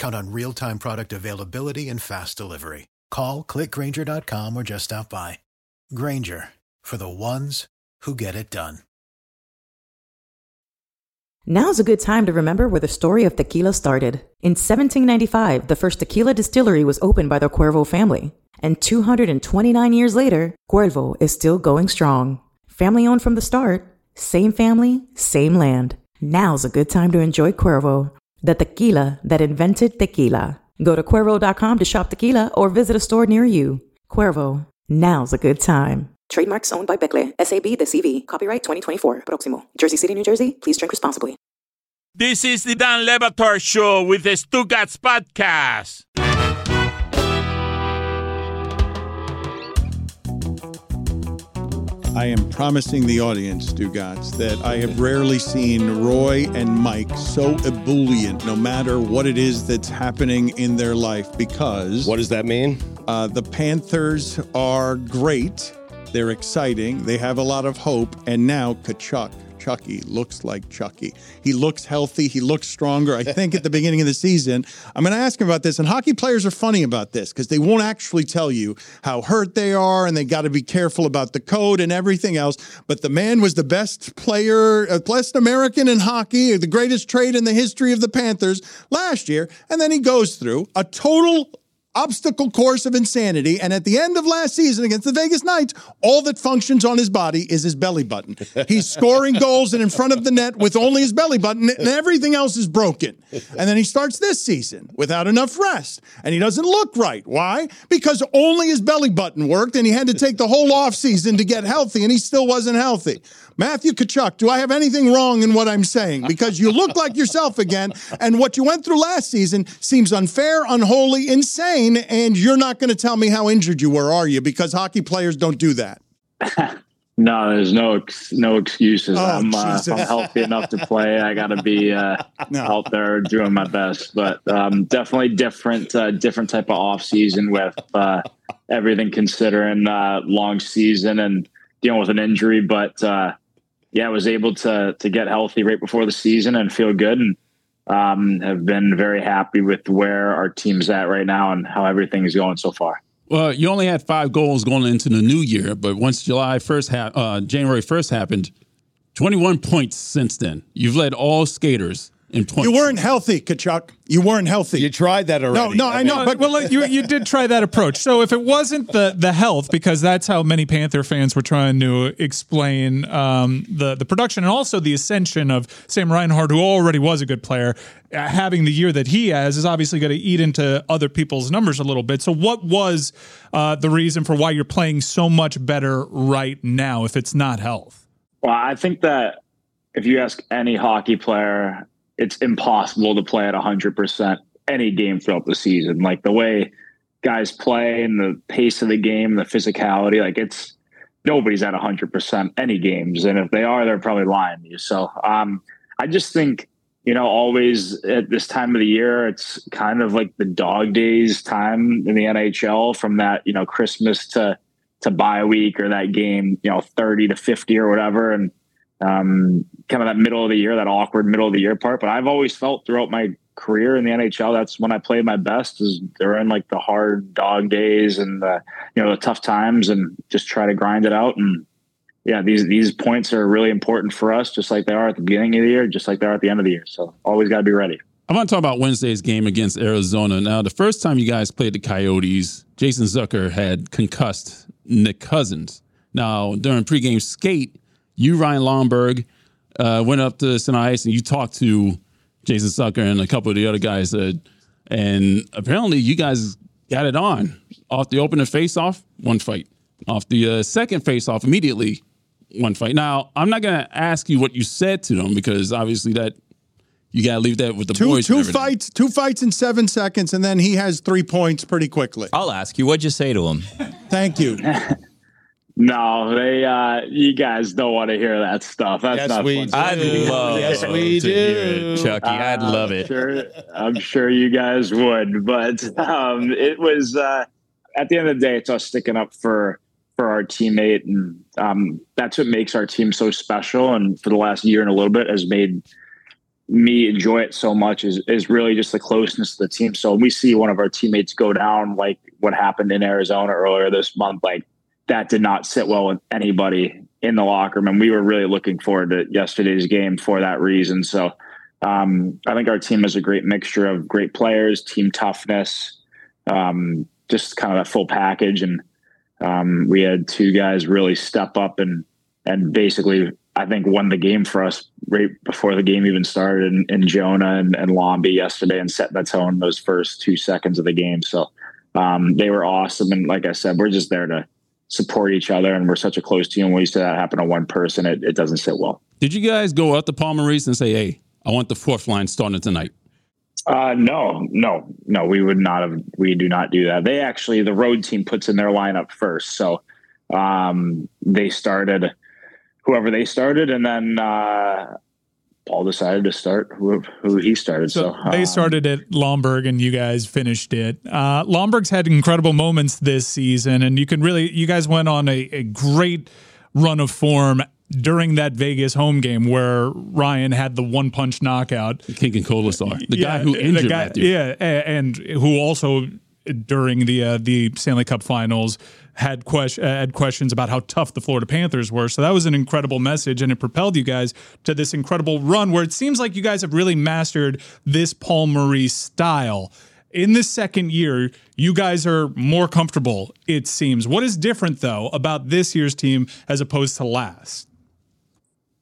Count on real time product availability and fast delivery. Call clickgrainger.com or just stop by. Grainger for the ones who get it done. Now's a good time to remember where the story of tequila started. In 1795, the first tequila distillery was opened by the Cuervo family. And 229 years later, Cuervo is still going strong. Family owned from the start, same family, same land. Now's a good time to enjoy Cuervo, the tequila that invented tequila. Go to Cuervo.com to shop tequila or visit a store near you. Cuervo, now's a good time. Trademarks owned by Becle, SAB the CV. Copyright 2024. Proximo. Jersey City, New Jersey. Please drink responsibly. This is the Dan Le Batard Show with the Stugotz Podcast. I am promising the audience, Stugotz, that I have rarely seen Roy and Mike so ebullient, no matter what it is that's happening in their life, because What does that mean? uh, the Panthers are great. They're exciting. They have a lot of hope. And now Tkachuk, Chucky, looks like Chucky. He looks healthy. He looks stronger. I think at the beginning of the season, I'm going to ask him about this. And hockey players are funny about this because they won't actually tell you how hurt they are and they got to be careful about the code and everything else. But the man was the best player, uh, best American in hockey, the greatest trade in the history of the Panthers last year. And then he goes through a total obstacle course of insanity. And at the end of last season against the Vegas Knights, all that functions on his body is his belly button. He's scoring goals and in front of the net with only his belly button, and everything else is broken. And then he starts this season without enough rest, and he doesn't look right. Why? Because only his belly button worked, and he had to take the whole off season to get healthy, and he still wasn't healthy. Matthew Tkachuk, do I have anything wrong in what I'm saying? Because you look like yourself again, and what you went through last season seems unfair, unholy, insane, and you're not going to tell me how injured you were, are you? Because hockey players don't do that. No, there's no ex- no excuses. Oh, I'm, uh, I'm healthy enough to play. I got to be uh, No. out there doing my best, but um, definitely different uh, different type of off season with uh, everything considering uh, long season and dealing with an injury. But uh, yeah, was able to to get healthy right before the season and feel good, and um, have been very happy with where our team's at right now and how everything is going so far. Well, you only had five goals going into the new year, but once July first, ha- uh, January first happened, twenty-one points since then. You've led all skaters in points. You weren't healthy, Tkachuk. You weren't healthy. You tried that no, already. no, I know, but well, you you did try that approach. So if it wasn't the the health, because that's how many Panther fans were trying to explain um, the the production and also the ascension of Sam Reinhart, who already was a good player, uh, having the year that he has is obviously going to eat into other people's numbers a little bit. So what was uh, the reason for why you're playing so much better right now if it's not health? Well, I think that if you ask any hockey player, it's impossible to play at 100% any game throughout the season. Like the way guys play and the pace of the game, the physicality, like it's nobody's at 100% any games. And if they are, they're probably lying to you. So um, I just think, you know, always at this time of the year, it's kind of like the dog days time in the NHL from that, you know, Christmas to, to bye week or that game, you know, 30 to 50 or whatever. And, um, kind of that middle of the year, that awkward middle of the year part. But I've always felt throughout my career in the NHL, that's when I played my best is during like the hard dog days and the, you know, the tough times and just try to grind it out. And yeah, these, these points are really important for us, just like they are at the beginning of the year, just like they are at the end of the year. So always got to be ready. I want to talk about Wednesday's game against Arizona. Now, the first time you guys played the Coyotes, Jason Zucker had concussed Nick Cousins. Now, during pregame skate, you, Ryan Lomberg, uh, went up to center ice and you talked to Jason Zucker and a couple of the other guys. Uh, and apparently, you guys got it on. Off the opening face-off, one fight. Off the uh, second face-off, immediately one fight. Now, I'm not going to ask you what you said to them because obviously that You got to leave that with the Two boys. two fights, two fights in seven seconds, and then he has three points pretty quickly. I'll ask you, what'd you say to him? Thank you. No, they uh you guys don't want to hear that stuff. That's Yes, not we fun. do. I'd love Yes, we to hear it, do. Chucky. I'd Uh, love it. Sure, I'm sure you guys would, but um, it was uh, at the end of the day, it's us sticking up for for our teammate, and um, that's what makes our team so special. And for the last year and a little bit, has made me enjoy it so much. Is is really just the closeness of the team. So when we see one of our teammates go down, like what happened in Arizona earlier this month, like that did not sit well with anybody in the locker room. And we were really looking forward to yesterday's game for that reason. So um, I think our team is a great mixture of great players, team toughness, um, just kind of that full package. And um, we had two guys really step up and and basically, I think, won the game for us right before the game even started. And, Jonah and, and Lombi yesterday and set that tone those first two seconds of the game. So um, they were awesome. And like I said, we're just there to support each other. And we're such a close team. When we see that happen to one person, it, it doesn't sit well. Did you guys go out to Paul Maurice and say, "Hey, I want the fourth line starting tonight"? Uh, no, no, no. We would not have. We do not do that. They actually, the road team puts in their lineup first, so um, they started whoever they started, and then uh, Paul decided to start who, who he started. So So, they um, started at Lomberg and you guys finished it. Uh, Lomberg's had incredible moments this season, and you can really, you guys went on a, a great run of form during that Vegas home game where Ryan had the one punch knockout. Keegan Kolesar, the guy who the injured guy- Matthew. Yeah, and who also during the uh, the Stanley Cup Finals had question had questions about how tough the Florida Panthers were. So that was an incredible message, and it propelled you guys to this incredible run where it seems like you guys have really mastered this Paul Maurice style. In the second year, you guys are more comfortable, it seems. What is different, though, about this year's team as opposed to last?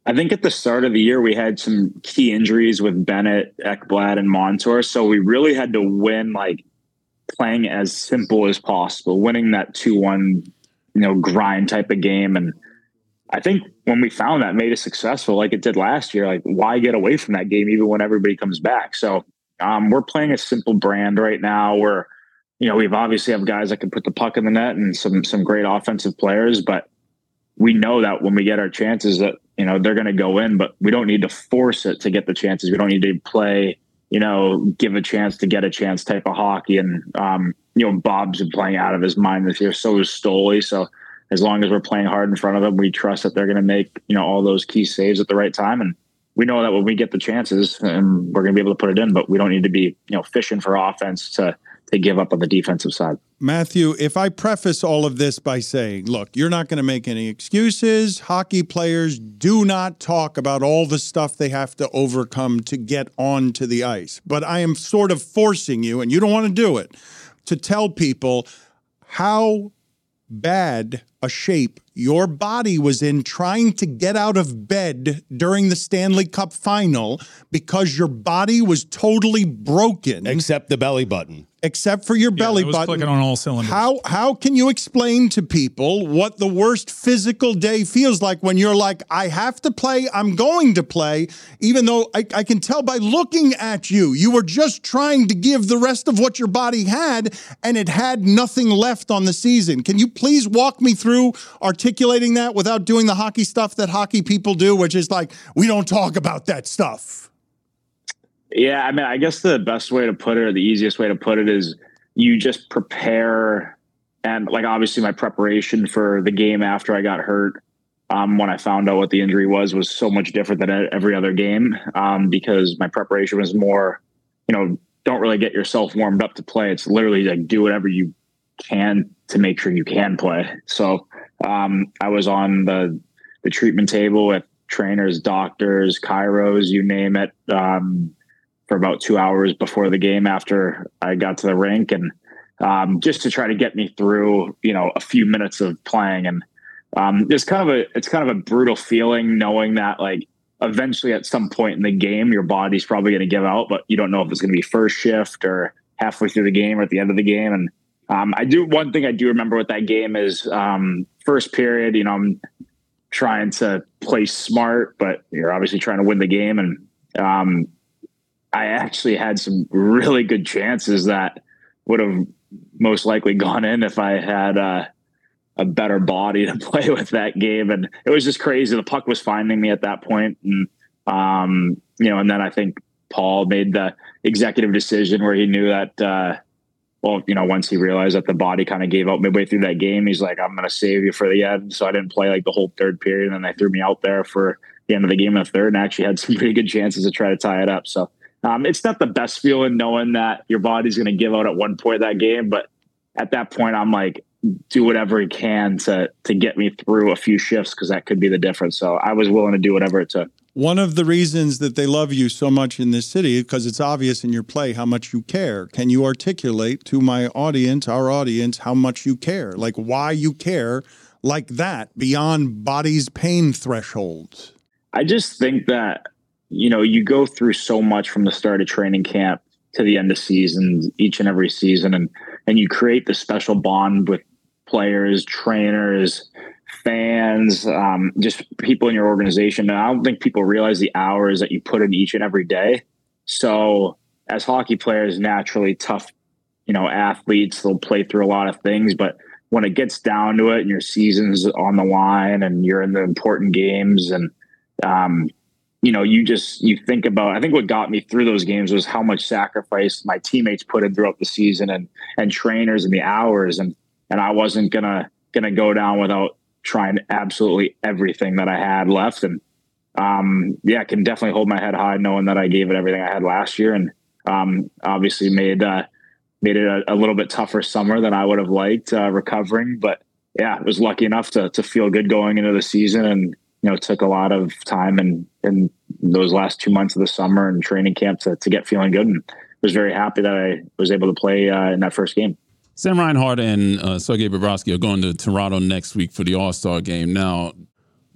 I think at the start of the year we had some key injuries with Bennett, Ekblad, and Montour, so we really had to win like playing as simple as possible, winning that two one, you know, grind type of game. And I think when we found that made it successful, like it did last year. Like why get away from that game even when everybody comes back? So um, we're playing a simple brand right now. We're you know we've obviously have guys that can put the puck in the net and some some great offensive players, but we know that when we get our chances that you know they're going to go in but we don't need to force it to get the chances we don't need to play you know give a chance to get a chance type of hockey. And um you know bob's been playing out of his mind this year. So is stoley so as long as we're playing hard in front of them we trust that they're going to make you know all those key saves at the right time. And we know that when we get the chances um, we're going to be able to put it in but we don't need to be you know fishing for offense to to give up on the defensive side Matthew, if I preface all of this by saying, look, you're not going to make any excuses. Hockey players do not talk about all the stuff they have to overcome to get onto the ice. But I am sort of forcing you, and you don't want to do it, to tell people how bad a shape your body was in trying to get out of bed during the Stanley Cup final because your body was totally broken Except the belly button. Except for your belly it was button. clicking on all cylinders. How how can you explain to people what the worst physical day feels like when you're like, I have to play, I'm going to play, even though I, I can tell by looking at you, you were just trying to give the rest of what your body had, and it had nothing left on the season. Can you please walk me through articulating that without doing the hockey stuff that hockey people do, which is like, we don't talk about that stuff. Yeah, I mean, I guess the best way to put it, or the easiest way to put it, is you just prepare, and like obviously my preparation for the game after I got hurt, um, when I found out what the injury was, was so much different than every other game, um, because my preparation was more, you know, don't really get yourself warmed up to play. It's literally like do whatever you can to make sure you can play. So um, I was on the the treatment table with trainers, doctors, chiros, you name it. Um, for about two hours before the game after I got to the rink and um, just to try to get me through, you know, a few minutes of playing. And um, it's kind of a it's kind of a brutal feeling knowing that like eventually at some point in the game your body's probably going to give out, but you don't know if it's going to be first shift or halfway through the game or at the end of the game. And um, I do one thing I do remember with that game is um, first period. You know, I'm trying to play smart, but you're obviously trying to win the game and. I actually had some really good chances that would have most likely gone in if I had uh, a better body to play with that game. And it was just crazy. The puck was finding me at that point, and um, you know, and then I think Paul made the executive decision where he knew that. Uh, well, you know, once he realized that the body kind of gave out midway through that game, he's like, "I'm going to save you for the end." So I didn't play like the whole third period, and then they threw me out there for the end of the game in the third, and actually had some pretty good chances to try to tie it up. So um, it's not the best feeling knowing that your body's going to give out at one point that game, but at that point, I'm like, do whatever he can to to get me through a few shifts because that could be the difference. So I was willing to do whatever it took. One of the reasons that they love you so much in this city because it's obvious in your play how much you care. Can you articulate to my audience, our audience, how much you care? Like why you care like that beyond body's pain thresholds? I just think that you know you go through so much from the start of training camp to the end of season, each and every season, and and you create the special bond with players, trainers, fans, um, just people in your organization. And I don't think people realize the hours that you put in each and every day. So as hockey players, naturally tough, you know, athletes, they'll play through a lot of things, but when it gets down to it and your season's on the line and you're in the important games and um, you know, you just you think about. I think what got me through those games was how much sacrifice my teammates put in throughout the season and and trainers and the hours and and I wasn't gonna gonna go down without trying absolutely everything that I had left. And um, yeah, I can definitely hold my head high knowing that I gave it everything I had last year, and um, obviously made uh, made it a, a, little bit tougher summer than I would have liked uh, recovering. But yeah, I was lucky enough to to feel good going into the season and you know, it took a lot of time and in those last two months of the summer and training camp to, to get feeling good. And was very happy that I was able to play uh, in that first game. Sam Reinhart and uh, Sergei Bobrovsky are going to Toronto next week for the All Star game. Now,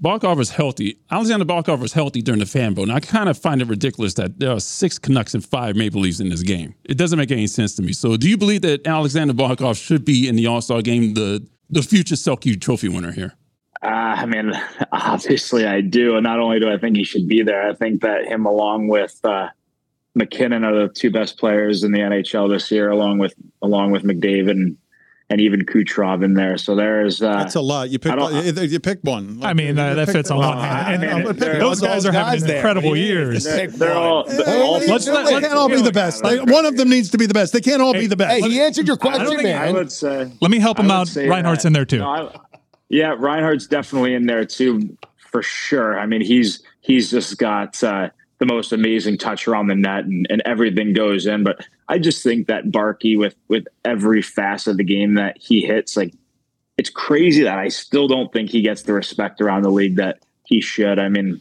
Barkov is healthy. Alexander Barkov is healthy during the fan vote. And I kind of find it ridiculous that there are six Canucks and five Maple Leafs in this game. It doesn't make any sense to me. So, do you believe that Alexander Barkov should be in the All Star game, the the future Selke Trophy winner here? Uh, I mean, obviously I do. And not only do I think he should be there, I think that him along with uh, MacKinnon are the two best players in the NHL this year, along with along with McDavid and, and even Kucherov in there. So there's uh, that's a lot. You pick you pick one. Like, I mean, uh, that fits a lot. And, and, and those guys are having incredible years. They're, they're all. They're all let's, they, they can't all be the best. They, one of them needs to be the best. They can't all hey, be the best. Hey, he answered your question, man. I would say. Let me help him out. Reinhart's that. in there too. No, I, yeah, Reinhart's definitely in there too, for sure. I mean, he's he's just got uh, the most amazing touch around the net, and, and everything goes in. But I just think that Barkey, with with every facet of the game that he hits, like it's crazy that I still don't think he gets the respect around the league that he should. I mean,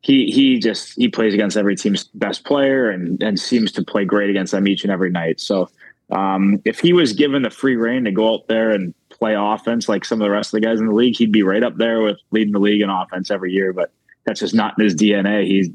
he he just he plays against every team's best player and and seems to play great against them each and every night. So um, if he was given the free reign to go out there and play offense like some of the rest of the guys in the league, he'd be right up there with leading the league in offense every year. But that's just not in his DNA. He's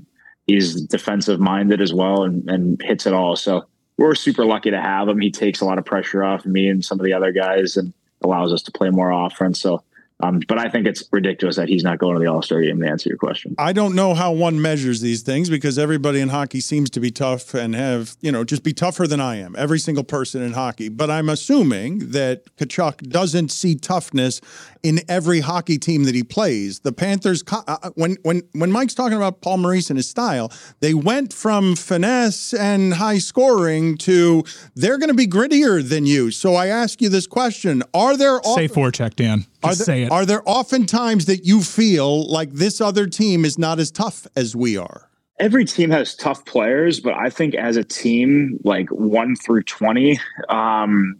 he's defensive minded as well and, and hits it all. So we're super lucky to have him. He takes a lot of pressure off me and some of the other guys and allows us to play more offense. So um, but I think it's ridiculous that he's not going to the All Star game to answer your question. I don't know how one measures these things because everybody in hockey seems to be tough and have, you know, just be tougher than I am, every single person in hockey. But I'm assuming that Tkachuk doesn't see toughness in every hockey team that he plays. The Panthers, uh, uh, when when when Mike's talking about Paul Maurice and his style, they went from finesse and high scoring to they're going to be grittier than you. So I ask you this question: Are there say forecheck, Dan? Are there, say it. are there often times that you feel like this other team is not as tough as we are? Every team has tough players, but I think as a team, like one through twenty, um,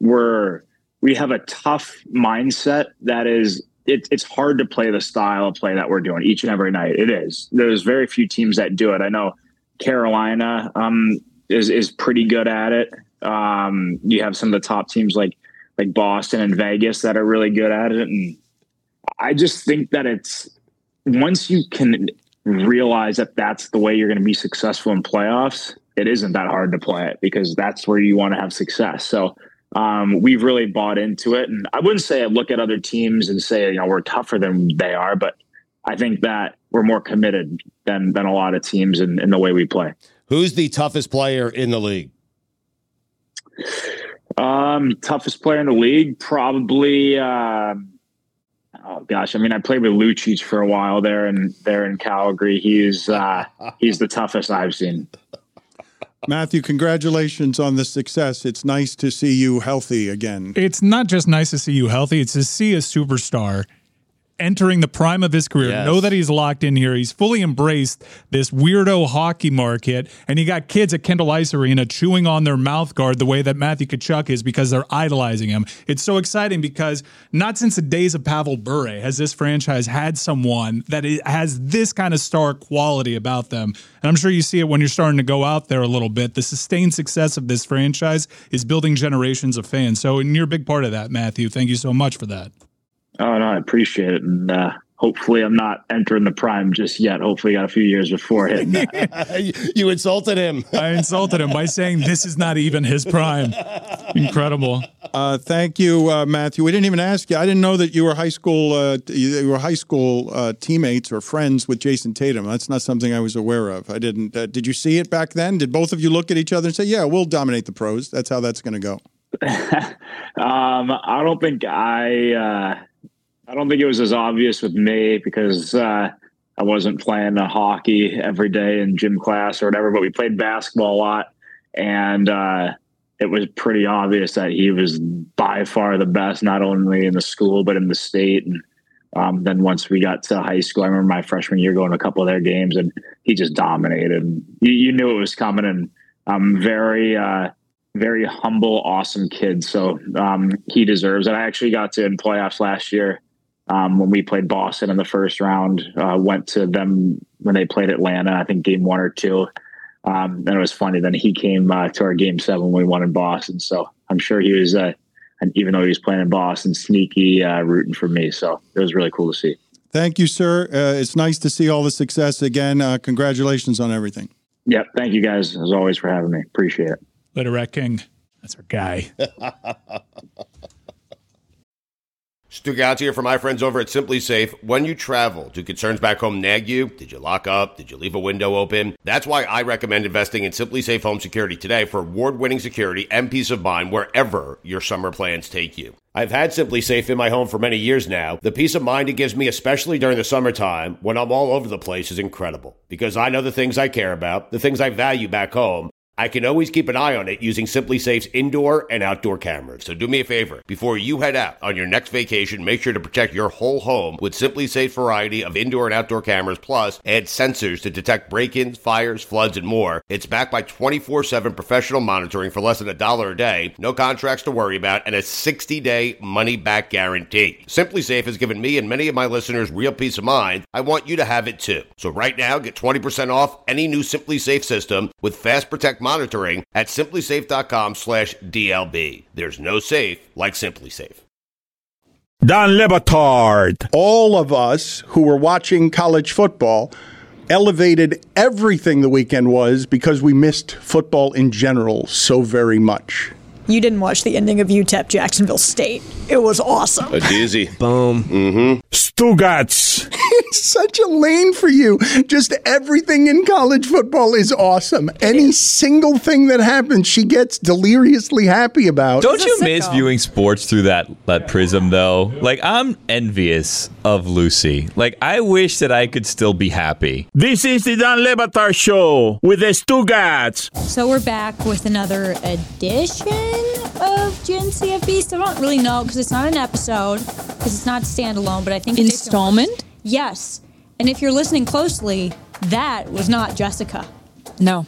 we're we have a tough mindset that is it, it's hard to play the style of play that we're doing each and every night. It is. There's very few teams that do it. I know Carolina um, is is pretty good at it. Um, you have some of the top teams like like Boston and Vegas that are really good at it, and I just think that it's once you can realize that that's the way you're going to be successful in playoffs. It isn't that hard to play it because that's where you want to have success. So um, we've really bought into it. And I wouldn't say I look at other teams and say, you know, we're tougher than they are, but I think that we're more committed than than a lot of teams in, in the way we play. Who's the toughest player in the league? Um, toughest player in the league, probably. Um, oh gosh, I mean, I played with Lucic for a while there, and there in Calgary, he's uh, he's the toughest I've seen. Matthew, congratulations on the success. It's nice to see you healthy again. It's not just nice to see you healthy, it's to see a superstar entering the prime of his career. Yes. Know that he's locked in here. He's fully embraced this weirdo hockey market. And you got kids at Kendall Ice Arena chewing on their mouth guard the way that Matthew Tkachuk is because they're idolizing him. It's so exciting because not since the days of Pavel Bure has this franchise had someone that has this kind of star quality about them. And I'm sure you see it when you're starting to go out there a little bit. The sustained success of this franchise is building generations of fans. So, and you're a big part of that, Matthew. Thank you so much for that. Oh no, I appreciate it, and uh, hopefully, I'm not entering the prime just yet. Hopefully, I got a few years before hitting that. you, you insulted him. I insulted him by saying this is not even his prime. Incredible. Uh, thank you, uh, Matthew. We didn't even ask you. I didn't know that you were high school. Uh, you were high school uh, teammates or friends with Jayson Tatum. That's not something I was aware of. I didn't. Uh, did you see it back then? Did both of you look at each other and say, "Yeah, we'll dominate the pros"? That's how that's going to go. um, I don't think I. I don't think it was as obvious with me because uh, I wasn't playing uh, hockey every day in gym class or whatever. But we played basketball a lot, and uh, it was pretty obvious that he was by far the best, not only in the school but in the state. And um, then once we got to high school, I remember my freshman year going to a couple of their games, and he just dominated. And you, you knew it was coming. And I'm very. Uh, very humble, awesome kid. So um, he deserves it. I actually got to in playoffs last year um, when we played Boston in the first round. Uh, went to them when they played Atlanta. I think game one or two. Um, and it was funny. Then he came uh, to our game seven when we won in Boston. So I'm sure he was, uh, and even though he was playing in Boston, sneaky uh, rooting for me. So it was really cool to see. Thank you, sir. Uh, it's nice to see all the success again. Uh, congratulations on everything. Yep. Thank you guys as always for having me. Appreciate it. Later, Rat King. That's our guy. Stugotz here for my friends over at SimpliSafe. When you travel, do concerns back home nag you? Did you lock up? Did you leave a window open? That's why I recommend investing in SimpliSafe Home Security today for award-winning security and peace of mind wherever your summer plans take you. I've had SimpliSafe in my home for many years now. The peace of mind it gives me, especially during the summertime when I'm all over the place, is incredible because I know the things I care about, the things I value back home. I can always keep an eye on it using SimpliSafe's indoor and outdoor cameras. So do me a favor. Before you head out on your next vacation, make sure to protect your whole home with SimpliSafe variety of indoor and outdoor cameras, plus add sensors to detect break-ins, fires, floods, and more. It's backed by 24-7 professional monitoring for less than a dollar a day, no contracts to worry about, and a 60-day money-back guarantee. SimpliSafe has given me and many of my listeners real peace of mind. I want you to have it too. So right now, get 20% off any new SimpliSafe system with Fast Protect monitoring at simplisafe.com slash DLB. There's no safe like SimpliSafe. Dan Le Batard. All of us who were watching college football elevated everything the weekend was because we missed football in general so very much. You didn't watch the ending of UTEP Jacksonville State. It was awesome. A dizzy. Boom. Mm-hmm. Stugotz. it's such a lane for you. Just everything in college football is awesome. Any single thing that happens, she gets deliriously happy about. Don't you miss viewing sports through that that prism though? Like I'm envious of Lucy. Like I wish that I could still be happy. This is the Dan Le Batard Show with the Stugotz. So we're back with another edition of Gen CFB. So I don't really know because it's not an episode because it's not standalone. But I think Installment? Yes. And if you're listening closely, that was not Jessica. No.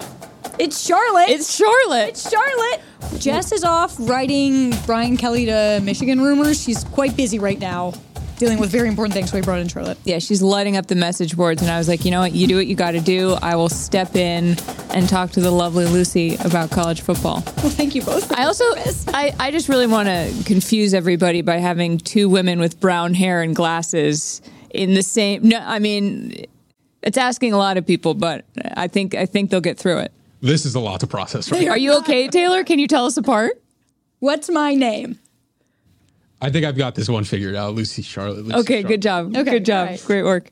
It's Charlotte. It's Charlotte. It's Charlotte. Jess is off writing Brian Kelly to Michigan rumors. She's quite busy right now, dealing with very important things. So we brought in Charlotte. Yeah, she's lighting up the message boards, and I was like, you know what? You do what you got to do. I will step in and talk to the lovely Lucy about college football. Well, thank you both. I also, I, I just really want to confuse everybody by having two women with brown hair and glasses in the same. No, I mean, it's asking a lot of people, but I think I think they'll get through it. This is a lot to process, right? Are you okay, Taylor? Can you tell us apart? What's my name? I think I've got this one figured out. Lucy Charlotte. Lucy Okay, Charlotte. good job. Okay, good job. all right. Great work.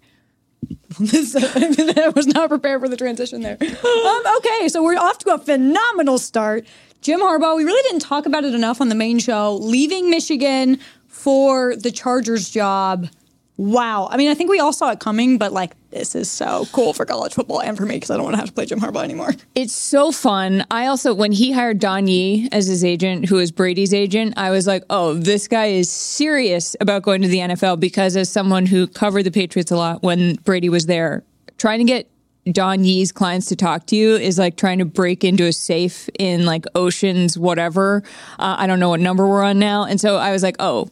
This- I was not prepared for the transition there. Um, okay, so we're off to a phenomenal start. Jim Harbaugh, we really didn't talk about it enough on the main show, leaving Michigan for the Chargers job. Wow. I mean, I think we all saw it coming, but like, this is so cool for college football and for me because I don't want to have to play Jim Harbaugh anymore. It's so fun. I also, when he hired Don Yee as his agent, who is Brady's agent, I was like, oh, this guy is serious about going to the NFL because, as someone who covered the Patriots a lot when Brady was there, trying to get Don Yee's clients to talk to you is like trying to break into a safe in like Oceans, whatever. Uh, I don't know what number we're on now. And so I was like, oh,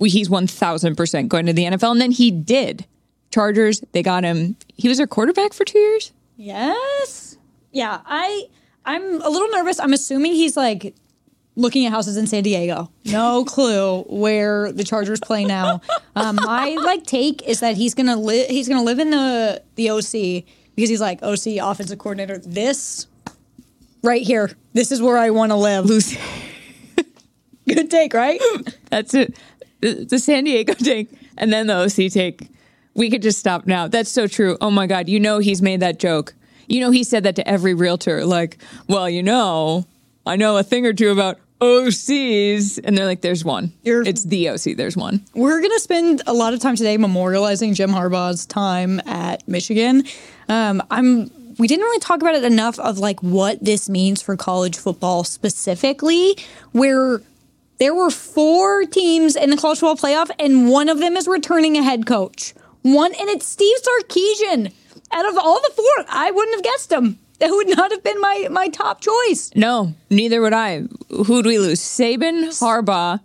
he's 1000% going to the NFL. And then he did. Chargers, they got him. He was their quarterback for two years. Yes. Yeah, I I'm a little nervous. I'm assuming he's like looking at houses in San Diego. No clue where the Chargers play now. Um, my like take is that he's gonna live. He's gonna live in the the OC because he's like OC offensive coordinator. This right here. This is where I want to live. Lucy. Good take, right? That's it. The, the San Diego take, and then the OC take. We could just stop now. That's so true. Oh my God. You know, he's made that joke. You know, he said that to every realtor. Like, well, you know, I know a thing or two about OCs. And they're like, there's one. it's the OC. There's one. We're going to spend a lot of time today memorializing Jim Harbaugh's time at Michigan. Um, I'm. We didn't really talk about it enough of like what this means for college football specifically, where there were four teams in the college football playoff, and one of them is returning a head coach. One, and it's Steve Sarkisian. Out of all the four, I wouldn't have guessed him. That would not have been my my top choice. No, neither would I. Who'd we lose? Saban, Harbaugh,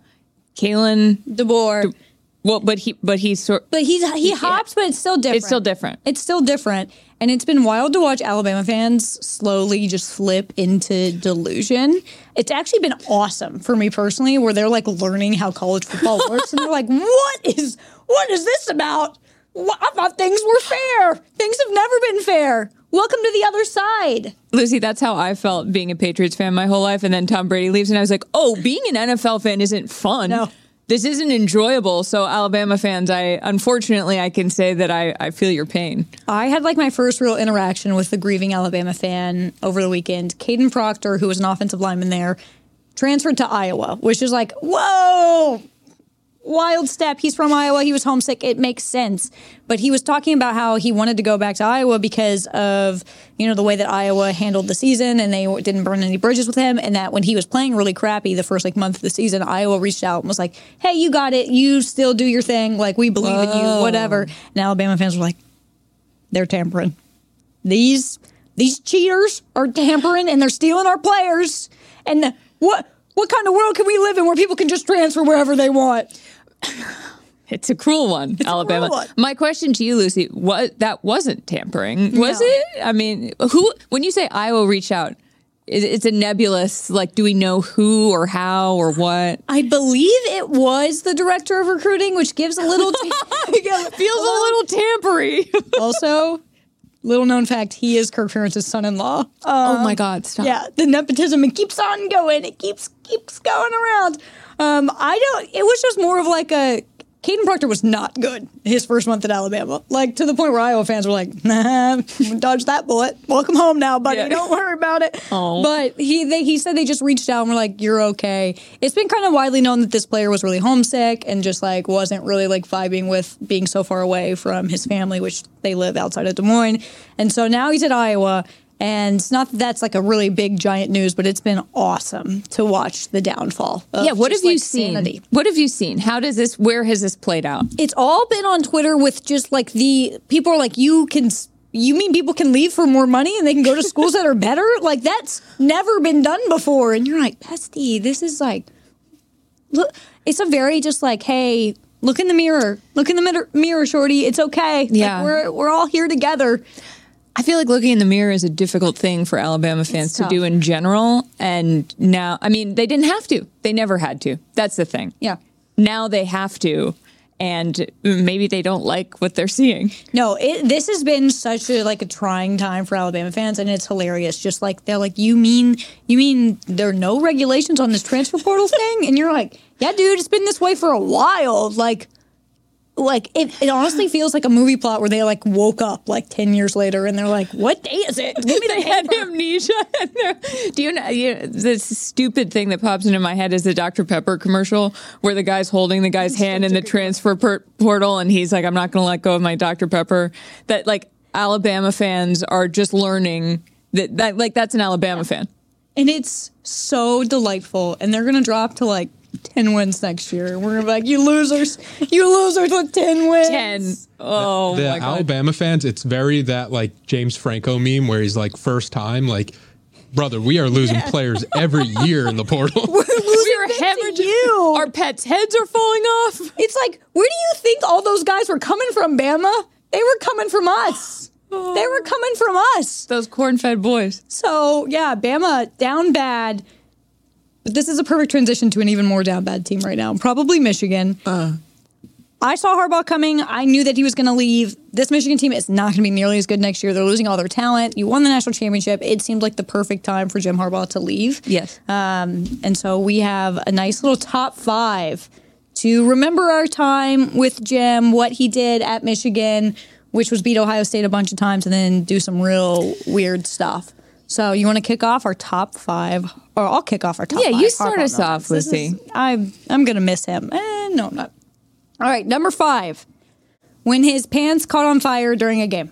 Kalen DeBoer. well, but he, but he's sort. But he's he hops, but it's still different. It's still different. It's still different. And it's been wild to watch Alabama fans slowly just flip into delusion. It's actually been awesome for me personally, where they're like learning how college football works, and they're like, "What is what is this about? I thought things were fair. Things have never been fair. Welcome to the other side." Lucy, that's how I felt being a Patriots fan my whole life. And then Tom Brady leaves, and I was like, oh, being an NFL fan isn't fun. No. This isn't enjoyable. So, Alabama fans, I unfortunately I can say that I, I feel your pain. I had like my first real interaction with the grieving Alabama fan over the weekend. Kadyn Proctor, who was an offensive lineman there, transferred to Iowa, which is like, whoa, wild step. He's from Iowa. He was homesick. It makes sense. But he was talking about how he wanted to go back to Iowa because of, you know, the way that Iowa handled the season and they didn't burn any bridges with him. And that when he was playing really crappy the first like month of the season, Iowa reached out and was like, hey, you got it. You still do your thing. Like, we believe in you, whatever. And Alabama fans were like, they're tampering. These these cheaters are tampering and they're stealing our players. And the- what what kind of world can we live in where people can just transfer wherever they want? It's a cruel one, Alabama. cruel one. My question to you, Lucy, what that wasn't tampering, was No. it? I mean, who? When you say Iowa reach out, it- it's a nebulous. Like, do we know who or how or what? I believe it was the director of recruiting, which gives a little Feels a little tampery. also, little known fact, he is Kirk Ferentz's son-in-law. oh Um, my God! Stop. Yeah, the nepotism it keeps on going. It keeps keeps going around. Um, I don't. It was just more of like a. Kadyn Proctor was not good his first month at Alabama. Like to the point where Iowa fans were like, "Nah, dodge that bullet. Welcome home now, buddy. Yeah. Don't worry about it." Oh. But he they, he said they just reached out and were like, "You're okay." It's been kind of widely known that this player was really homesick and just like wasn't really like vibing with being so far away from his family, which they live outside of Des Moines. And so now he's at Iowa. And it's not that that's like a really big giant news, but it's been awesome to watch the downfall. of Yeah. What have you like, seen? sanity. What have you seen? How does this? Where has this played out? It's all been on Twitter with just like the people are like, you can. You mean people can leave for more money and they can go to schools that are better? Like that's never been done before. And you're like, Pesty, this is like, look, it's a very just like, hey, look in the mirror, look in the mir- mirror, shorty. It's okay. Like, Yeah. we're we're all here together. I feel like looking in the mirror is a difficult thing for Alabama fans to do in general. And now, I mean, they didn't have to. They never had to. That's the thing. Yeah. Now they have to. And maybe they don't like what they're seeing. No, it, this has been such a like a trying time for Alabama fans, and it's hilarious. Just like they're like, you mean you mean there are no regulations on this transfer portal thing, and you're like, yeah, dude, it's been this way for a while. Like, like it, it honestly feels like a movie plot where they like woke up like 10 years later and they're like what day is it give me the they had amnesia. And Do you know, you this stupid thing that pops into my head is the Dr. Pepper commercial where the guy's holding the guy's hand in the transfer per- portal and he's like, I'm not going to let go of my Dr. Pepper. That like Alabama fans are just learning that, that like that's an Alabama fan. and it's so delightful and they're gonna drop to like 10 wins next year we're gonna be like you losers you losers with 10 wins 10 oh the my God. Alabama fans, it's very that like James Franco meme where he's like first time like, brother, we are losing players every year in the portal. we're losing We're to you Our pets' heads are falling off. it's like where do you think all those guys were coming from bama they were coming from us they were coming from us Those corn fed boys. So yeah, Bama down bad. But this is a perfect transition to an even more down bad team right now. Probably Michigan. I saw Harbaugh coming. I knew that he was going to leave. This Michigan team is not going to be nearly as good next year. They're losing all their talent. You won the national championship. It seemed like the perfect time for Jim Harbaugh to leave. Yes. Um, and so we have a nice little top five to remember our time with Jim, what he did at Michigan, which was beat Ohio State a bunch of times and then do some real weird stuff. So you want to kick off our top five, or I'll kick off our top. Yeah, five you start us off, Lucy. I'm I'm gonna miss him. Eh, no, I'm not. All right, number five, when his pants caught on fire during a game.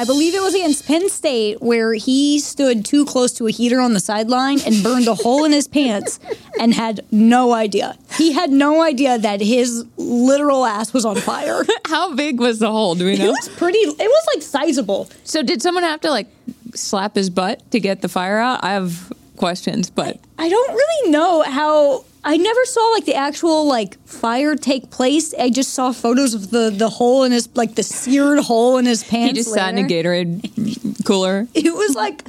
I believe it was against Penn State where he stood too close to a heater on the sideline and burned a hole in his pants and had no idea. He had no idea that his literal ass was on fire. How big was the hole? Do we know? It was pretty, it was like sizable. So did someone have to like slap his butt to get the fire out? I have questions, but I don't really know how. I never saw like the actual like fire take place. I just saw photos of the the hole in his like the seared hole in his pants. he just sat in a. Gatorade cooler. It was like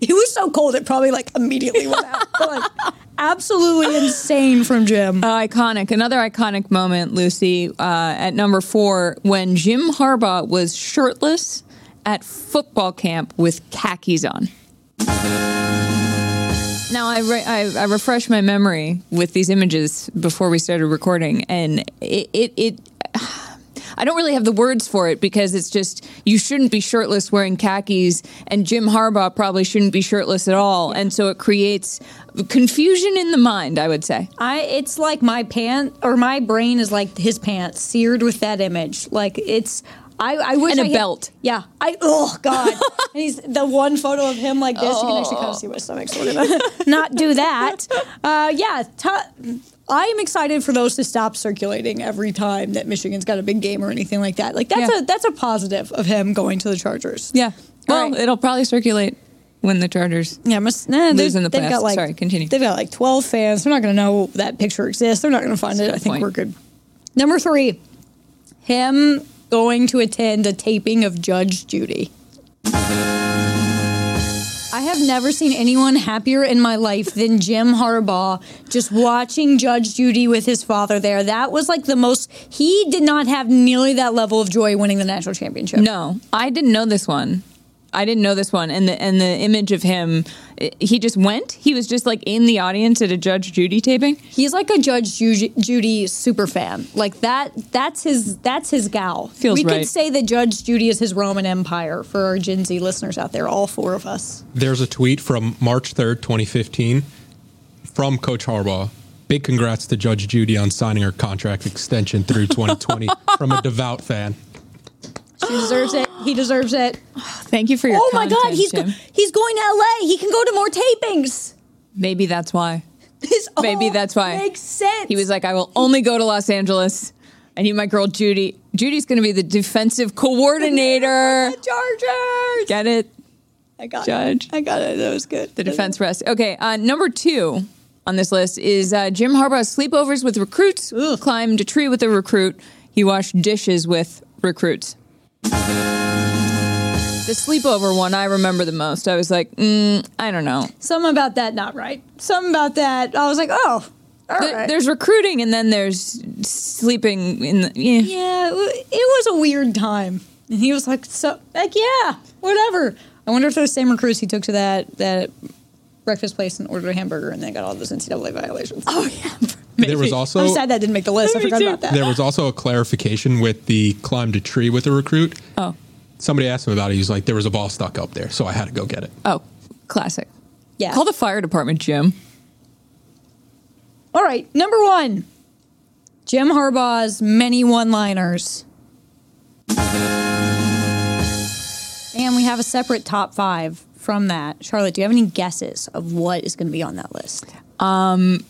it was so cold it probably like immediately went out. But, like absolutely insane from Jim. Uh, iconic. Another iconic moment, Lucy, uh, at number four, when Jim Harbaugh was shirtless at football camp with khakis on. Now I, re- I I my memory with these images before we started recording, and it, it it I don't really have the words for it because it's just you shouldn't be shirtless wearing khakis, and Jim Harbaugh probably shouldn't be shirtless at all, and so it creates confusion in the mind. I would say. I it's like my pant or my brain is like his pants seared with that image. Like it's I, I wish And a I had- belt. Yeah. I oh god. and he's the one photo of him like this. You can actually kind of see my stomach. So we're gonna not do that. Uh, yeah. T- I am excited for those to stop circulating every time that Michigan's got a big game or anything like that. Like that's Yeah. a that's a positive of him going to the Chargers. Yeah. Well, right. it'll probably circulate when the Chargers. Yeah, must, nah, Lose in the playoffs. got like Sorry, continue. They've got like twelve fans. They're not going to know that picture exists. They're not going to find it. I think point. we're good. Number three, him going to attend a taping of Judge Judy. I have never seen anyone happier in my life than Jim Harbaugh just watching Judge Judy with his father there. That was like the most, he did not have nearly that level of joy winning the national championship. No, I didn't know this one. I didn't know this one, and the and the image of him, he just went. He was just like in the audience at a Judge Judy taping. He's like a Judge Ju- Judy super fan. Like that. That's his. That's his gal. Feels we right. could say that Judge Judy is his Roman Empire for our Gen Z listeners out there. All four of us. There's a tweet from March 3rd, 2015, from Coach Harbaugh. Big congrats to Judge Judy on signing her contract extension through 2020 from a devout fan. She deserves it. He deserves it. Thank you for your. Oh my God, he's go- he's going to L.A. He can go to more tapings. Maybe that's why. This Maybe that's why. makes sense. He was like, I will only go to Los Angeles. I need my girl Judy. Judy's going to be the defensive coordinator. Chargers. Get it? I got Judge. it. I got it. That was good. The defense rest. Okay, uh, number two on this list is uh, Jim Harbaugh's sleepovers with recruits. Climbed a tree with a recruit. He washed dishes with recruits. The sleepover one I remember the most. I was like, mm, I don't know. Something about that not right. Something about that. I was like, oh, all right. There's recruiting and then there's sleeping in the. Yeah. Yeah, it it was a weird time. And he was like, so, like, yeah, whatever. I wonder if those same recruits he took to that that breakfast place and ordered a hamburger and they got all those NCAA violations. Oh, yeah. There was also I'm sad that didn't make the list. I forgot about that. There was also a clarification with the climbed a tree with a recruit. Oh. Somebody asked him about it. He was like, there was a ball stuck up there, so I had to go get it. Oh, classic. Yeah. Call the fire department, Jim. All right, number one, Jim Harbaugh's many one-liners. And we have a separate top five from that. Charlotte, do you have any guesses of what is going to be on that list? Um,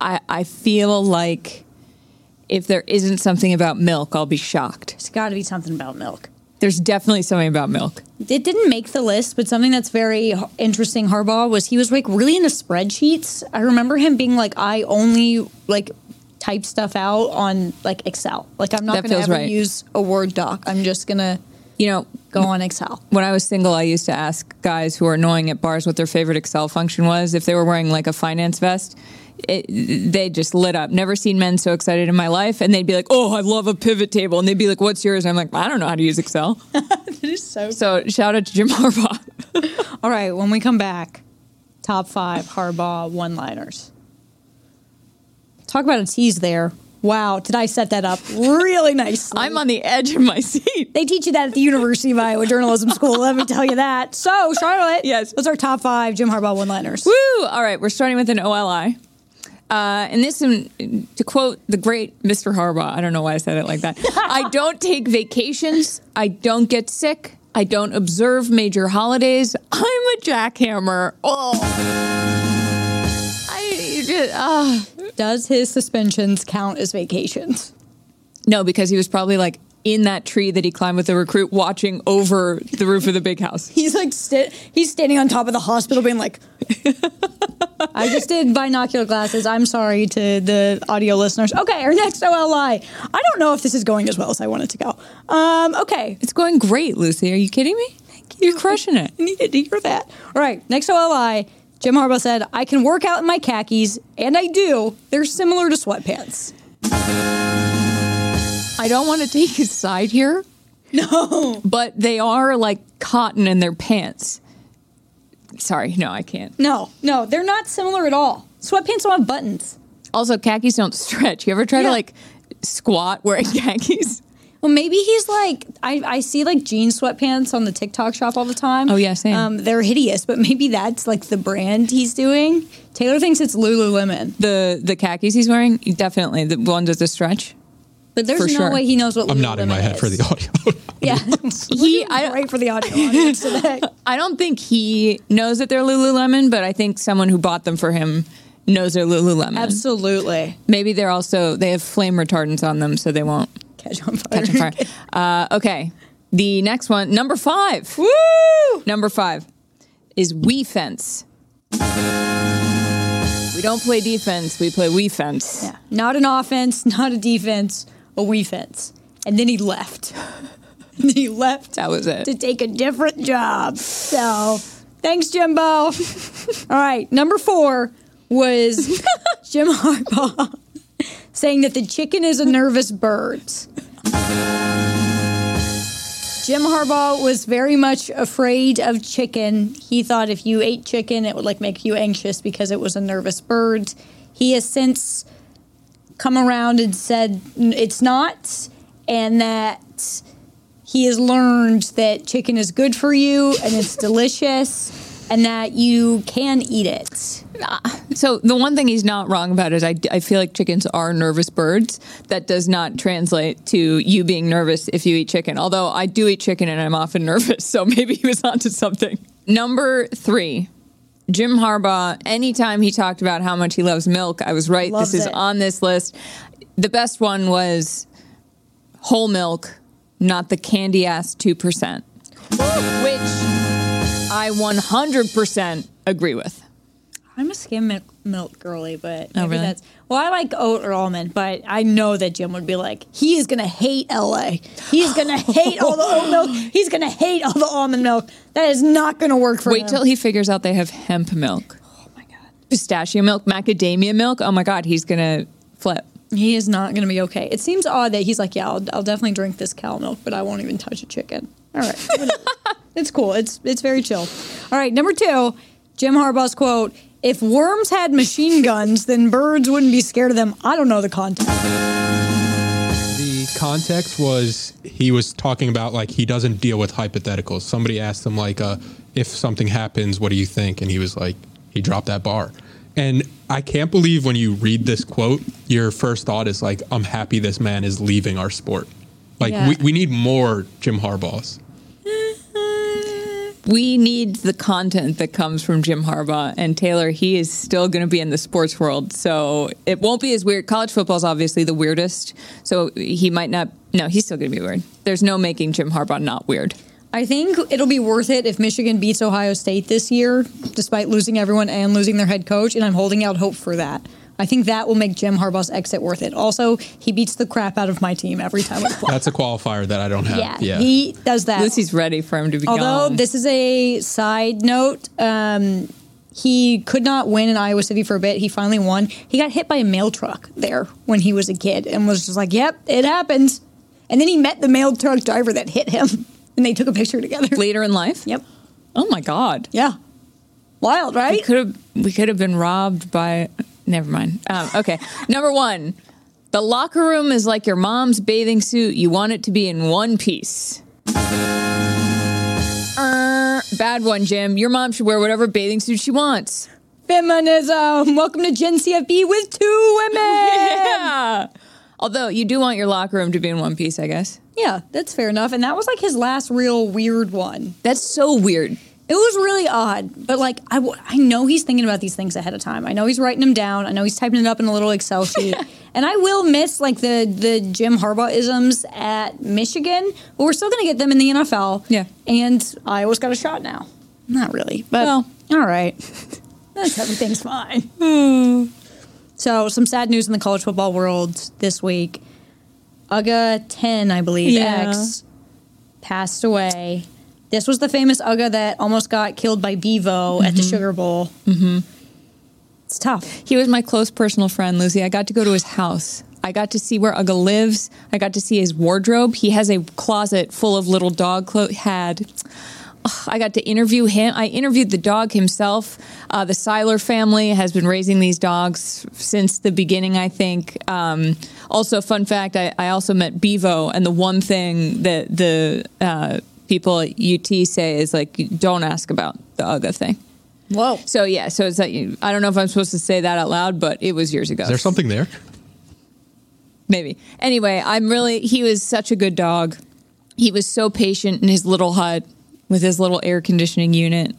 I I feel like if there isn't something about milk, I'll be shocked. It's got to be something about milk. There's definitely something about milk. It didn't make the list, but something that's very interesting, Harbaugh, was he was like really into spreadsheets. I remember him being like, I only like type stuff out on like Excel. Like I'm not That to ever right. use a Word doc. I'm just going to, you know, go on Excel. When I was single, I used to ask guys who are annoying at bars what their favorite Excel function was. If they were wearing like a finance vest, it, they just lit up. Never seen men so excited in my life. And they'd be like, "Oh, I love a pivot table," and they'd be like, "What's yours?" And I'm like, "I don't know how to use Excel." that is so. So shout out to Jim Harbaugh. All right, when we come back, top five Harbaugh one-liners. Talk about a tease there. Wow, did I set that up really nicely? I'm on the edge of my seat. They teach you that at the University of Iowa Journalism School. let me tell you that. So, Charlotte, yes, what's our top five Jim Harbaugh one-liners? Woo! All right, we're starting with an OLI. Uh, and this, um, to quote the great Mr. Harbaugh, I don't know why I said it like that. I don't take vacations. I don't get sick. I don't observe major holidays. I'm a jackhammer. Oh. I just, uh. Does his suspensions count as vacations? No, because he was probably like in that tree that he climbed with the recruit, watching over the roof of the big house. He's like sta- he's standing on top of the hospital, being like, "I just did binocular glasses. I'm sorry to the audio listeners." Okay, our next OLI. I don't know if this is going as well as I want it to go. Um, okay, it's going great, Lucy. Are you kidding me? Thank you. You're crushing it. I needed to hear that. All right, next OLI. Jim Harbaugh said, "I can work out in my khakis, and I do. They're similar to sweatpants." I don't want to take his side here. No. But they are like cotton in their pants. Sorry, no, I can't. No, no, they're not similar at all. Sweatpants don't have buttons. Also, khakis don't stretch. You ever try to like squat wearing khakis? Well, maybe he's like I, I see like jean sweatpants on the TikTok shop all the time. Oh, yeah, same. Um, they're hideous, but maybe that's like the brand he's doing. Taylor thinks it's Lululemon, The the khakis he's wearing, definitely the ones with the stretch. but there's For no sure. way he knows what. I'm nodding my Lululemon head for the audio. Yeah, He, I, great for the audio audience today. I don't think he knows that they're Lululemon, but I think someone who bought them for him knows they're Lululemon. Absolutely. Maybe they're also they have flame retardants on them, so they won't catch on fire. Catch on fire. uh, okay, the next one, number five. Woo! Number five is we fence. We don't play defense. We play we fence. Yeah, not an offense, not a defense, a we fence. And then he left. And he left. That was it. to take a different job. So thanks, Jimbo. All right, number four was Jim Harbaugh saying that the chicken is a nervous bird. Jim Harbaugh was very much afraid of chicken. He thought if you ate chicken, it would like make you anxious because it was a nervous bird. He has since come around and said it's not, and that he has learned that chicken is good for you and it's delicious, and that you can eat it. Ah. So the one thing he's not wrong about is I, I feel like chickens are nervous birds. That does not translate to you being nervous if you eat chicken. Although I do eat chicken and I'm often nervous, so maybe he was onto something. Number three, Jim Harbaugh. Anytime he talked about how much he loves milk, I was right. Loves this is it. on this list. The best one was whole milk, not the candy ass two percent, which I 100% agree with. I'm a skim milk, milk girly, but Oh, really? that's well. I like oat or almond, but I know that Jim would be like, he is gonna hate LA. He's gonna hate all the oat milk. He's gonna hate all the almond milk. That is not gonna work for Wait him. till he figures out they have hemp milk. Oh my god. Pistachio milk, macadamia milk. Oh my god, he's gonna flip. He is not going to be okay. It seems odd that he's like, yeah, I'll, I'll definitely drink this cow milk, but I won't even touch a chicken. All right, it's cool. It's it's very chill. All right, number two, Jim Harbaugh's quote: If worms had machine guns, then birds wouldn't be scared of them. I don't know the context. The context was he was talking about like he doesn't deal with hypotheticals. Somebody asked him like, uh, if something happens, what do you think? And he was like, he dropped that bar. And I can't believe when you read this quote, your first thought is like, I'm happy this man is leaving our sport. Like Yeah. we, we need more Jim Harbaughs. We need the content that comes from Jim Harbaugh and Taylor. He is still going to be in the sports world, so it won't be as weird. College football is obviously the weirdest, so he might not. No, he's still going to be weird. There's no making Jim Harbaugh not weird. I think it'll be worth it if Michigan beats Ohio State this year, despite losing everyone and losing their head coach, and I'm holding out hope for that. I think that will make Jim Harbaugh's exit worth it. Also, he beats the crap out of my team every time we play. That's a qualifier that I don't have. yeah, Yeah. he does that. Lucy's ready for him to be Although gone. this is a side note, um, he could not win in Iowa City for a bit. He finally won. He got hit by a mail truck there when he was a kid and was just like, "Yep, it happens." And then he met the mail truck driver that hit him, and they took a picture together. Later in life. Yep. Oh my God. Yeah. Wild, right? We could have we could have been robbed by. Never mind. Um, okay, number one, the locker room is like your mom's bathing suit. You want it to be in one piece. Er, bad one, Jim. Your mom should wear whatever bathing suit she wants. Feminism. Welcome to Gen CFB with two women. yeah. Although you do want your locker room to be in one piece, I guess. Yeah, that's fair enough. And that was like his last real weird one. That's so weird. It was really odd, but like I, w- I know he's thinking about these things ahead of time. I know he's writing them down. I know he's typing it up in a little Excel sheet. and I will miss like the the Jim Harbaugh isms at Michigan, but we're still going to get them in the NFL. Yeah. And Iowa's got a shot now. Not really, but Well. all right. That's everything's fine. Hmm. so some sad news in the college football world this week. Uga 10, I believe, Yeah. X passed away. This was the famous Uga that almost got killed by Bevo at the Sugar Bowl. Mm-hmm. It's tough. He was my close personal friend, Lucy. I got to go to his house. I got to see where Uga lives. I got to see his wardrobe. He has a closet full of little dog clothes. Had I got to interview him. I interviewed the dog himself. Uh, the Seiler family has been raising these dogs since the beginning, I think. Um, also, fun fact: I, I also met Bevo, and the one thing that the uh, people at UT say is like, don't ask about the Uga thing. Whoa. So yeah, so it's like I don't know if I'm supposed to say that out loud, but it was years ago. Is there something there? Maybe. Anyway, I'm really he was such a good dog. He was so patient in his little hut with his little air conditioning unit.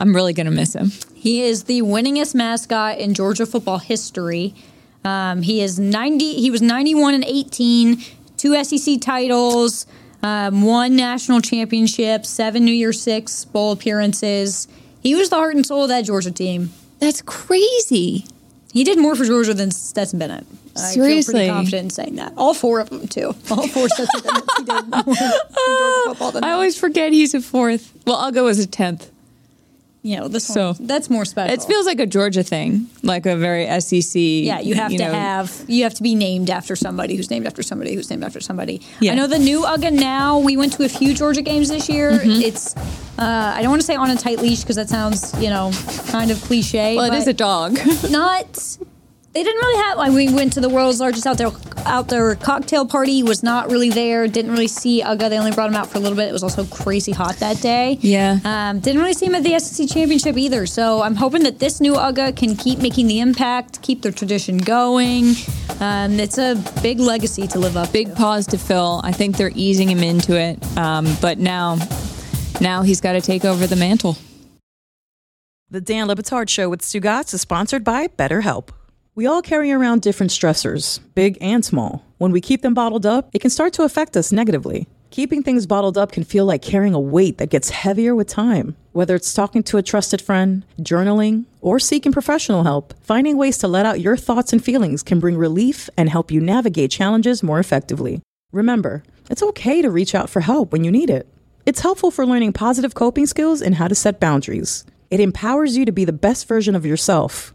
I'm really gonna miss him. He is the winningest mascot in Georgia football history. Um, he is 90. He was 91 and 18, two SEC titles, um, one national championship, seven New Year's Six bowl appearances. He was the heart and soul of that Georgia team. That's crazy. He did more for Georgia than Stetson Bennett. I feel pretty confident in saying that. All four of them too. All four Stetson Bennett. He did more for Georgia football than I always forget he's a fourth. Well, I'll go as a tenth. You know this. So- one, that's more special. It feels like a Georgia thing, like a very SEC. Yeah, you have to know- have you have to be named after somebody who's named after somebody who's named after somebody. Yeah. I know the new UGA now. We went to a few Georgia games this year. Mm-hmm. It's uh, I don't want to say on a tight leash because that sounds you know kind of cliche. Well, it is a dog. not. They didn't really have. Like, we went to the world's largest outdoor outdoor cocktail party. Was not really there. Didn't really see UGA. They only brought him out for a little bit. It was also crazy hot that day. Yeah. Um, didn't really see him at the SEC championship either. So I'm hoping that this new UGA can keep making the impact, keep their tradition going. Um, it's a big legacy to live up. Big pause to fill. I think they're easing him into it, um, but now, now he's got to take over the mantle. The Dan Le Batard Show with Stugotz is sponsored by BetterHelp. We all carry around different stressors, big and small. When we keep them bottled up, it can start to affect us negatively. Keeping things bottled up can feel like carrying a weight that gets heavier with time. Whether it's talking to a trusted friend, journaling, or seeking professional help, finding ways to let out your thoughts and feelings can bring relief and help you navigate challenges more effectively. Remember, it's okay to reach out for help when you need it. It's helpful for learning positive coping skills and how to set boundaries. It empowers you to be the best version of yourself.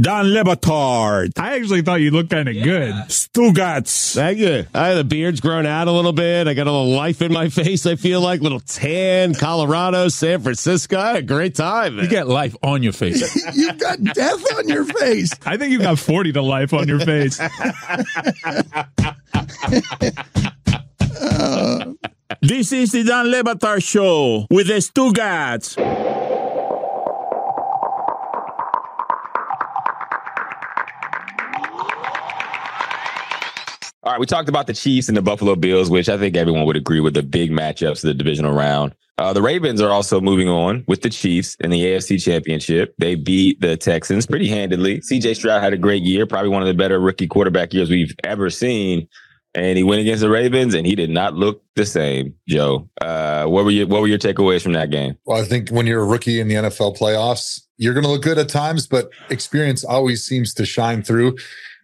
Don Le Batard. I actually thought you looked kind of good. Stugotz. Thank you. I, the beard's grown out a little bit. I got a little life in my face. I feel like little tan, Colorado, San Francisco. I had a great time. Man. You got life on your face. You've got death on your face. I think you've got 40 to life on your face. This is the Don Le Batard Show with the Stugotz. All right, we talked about the Chiefs and the Buffalo Bills, which I think everyone would agree with the big matchups of the divisional round. Uh, the Ravens are also moving on with the Chiefs in the AFC Championship. They beat the Texans pretty handedly. CJ Stroud had a great year, probably one of the better rookie quarterback years we've ever seen. And he went against the Ravens, and he did not look the same. Joe, uh, what were your what were your takeaways from that game? Well, I think when you're a rookie in the NFL playoffs, you're going to look good at times, but experience always seems to shine through.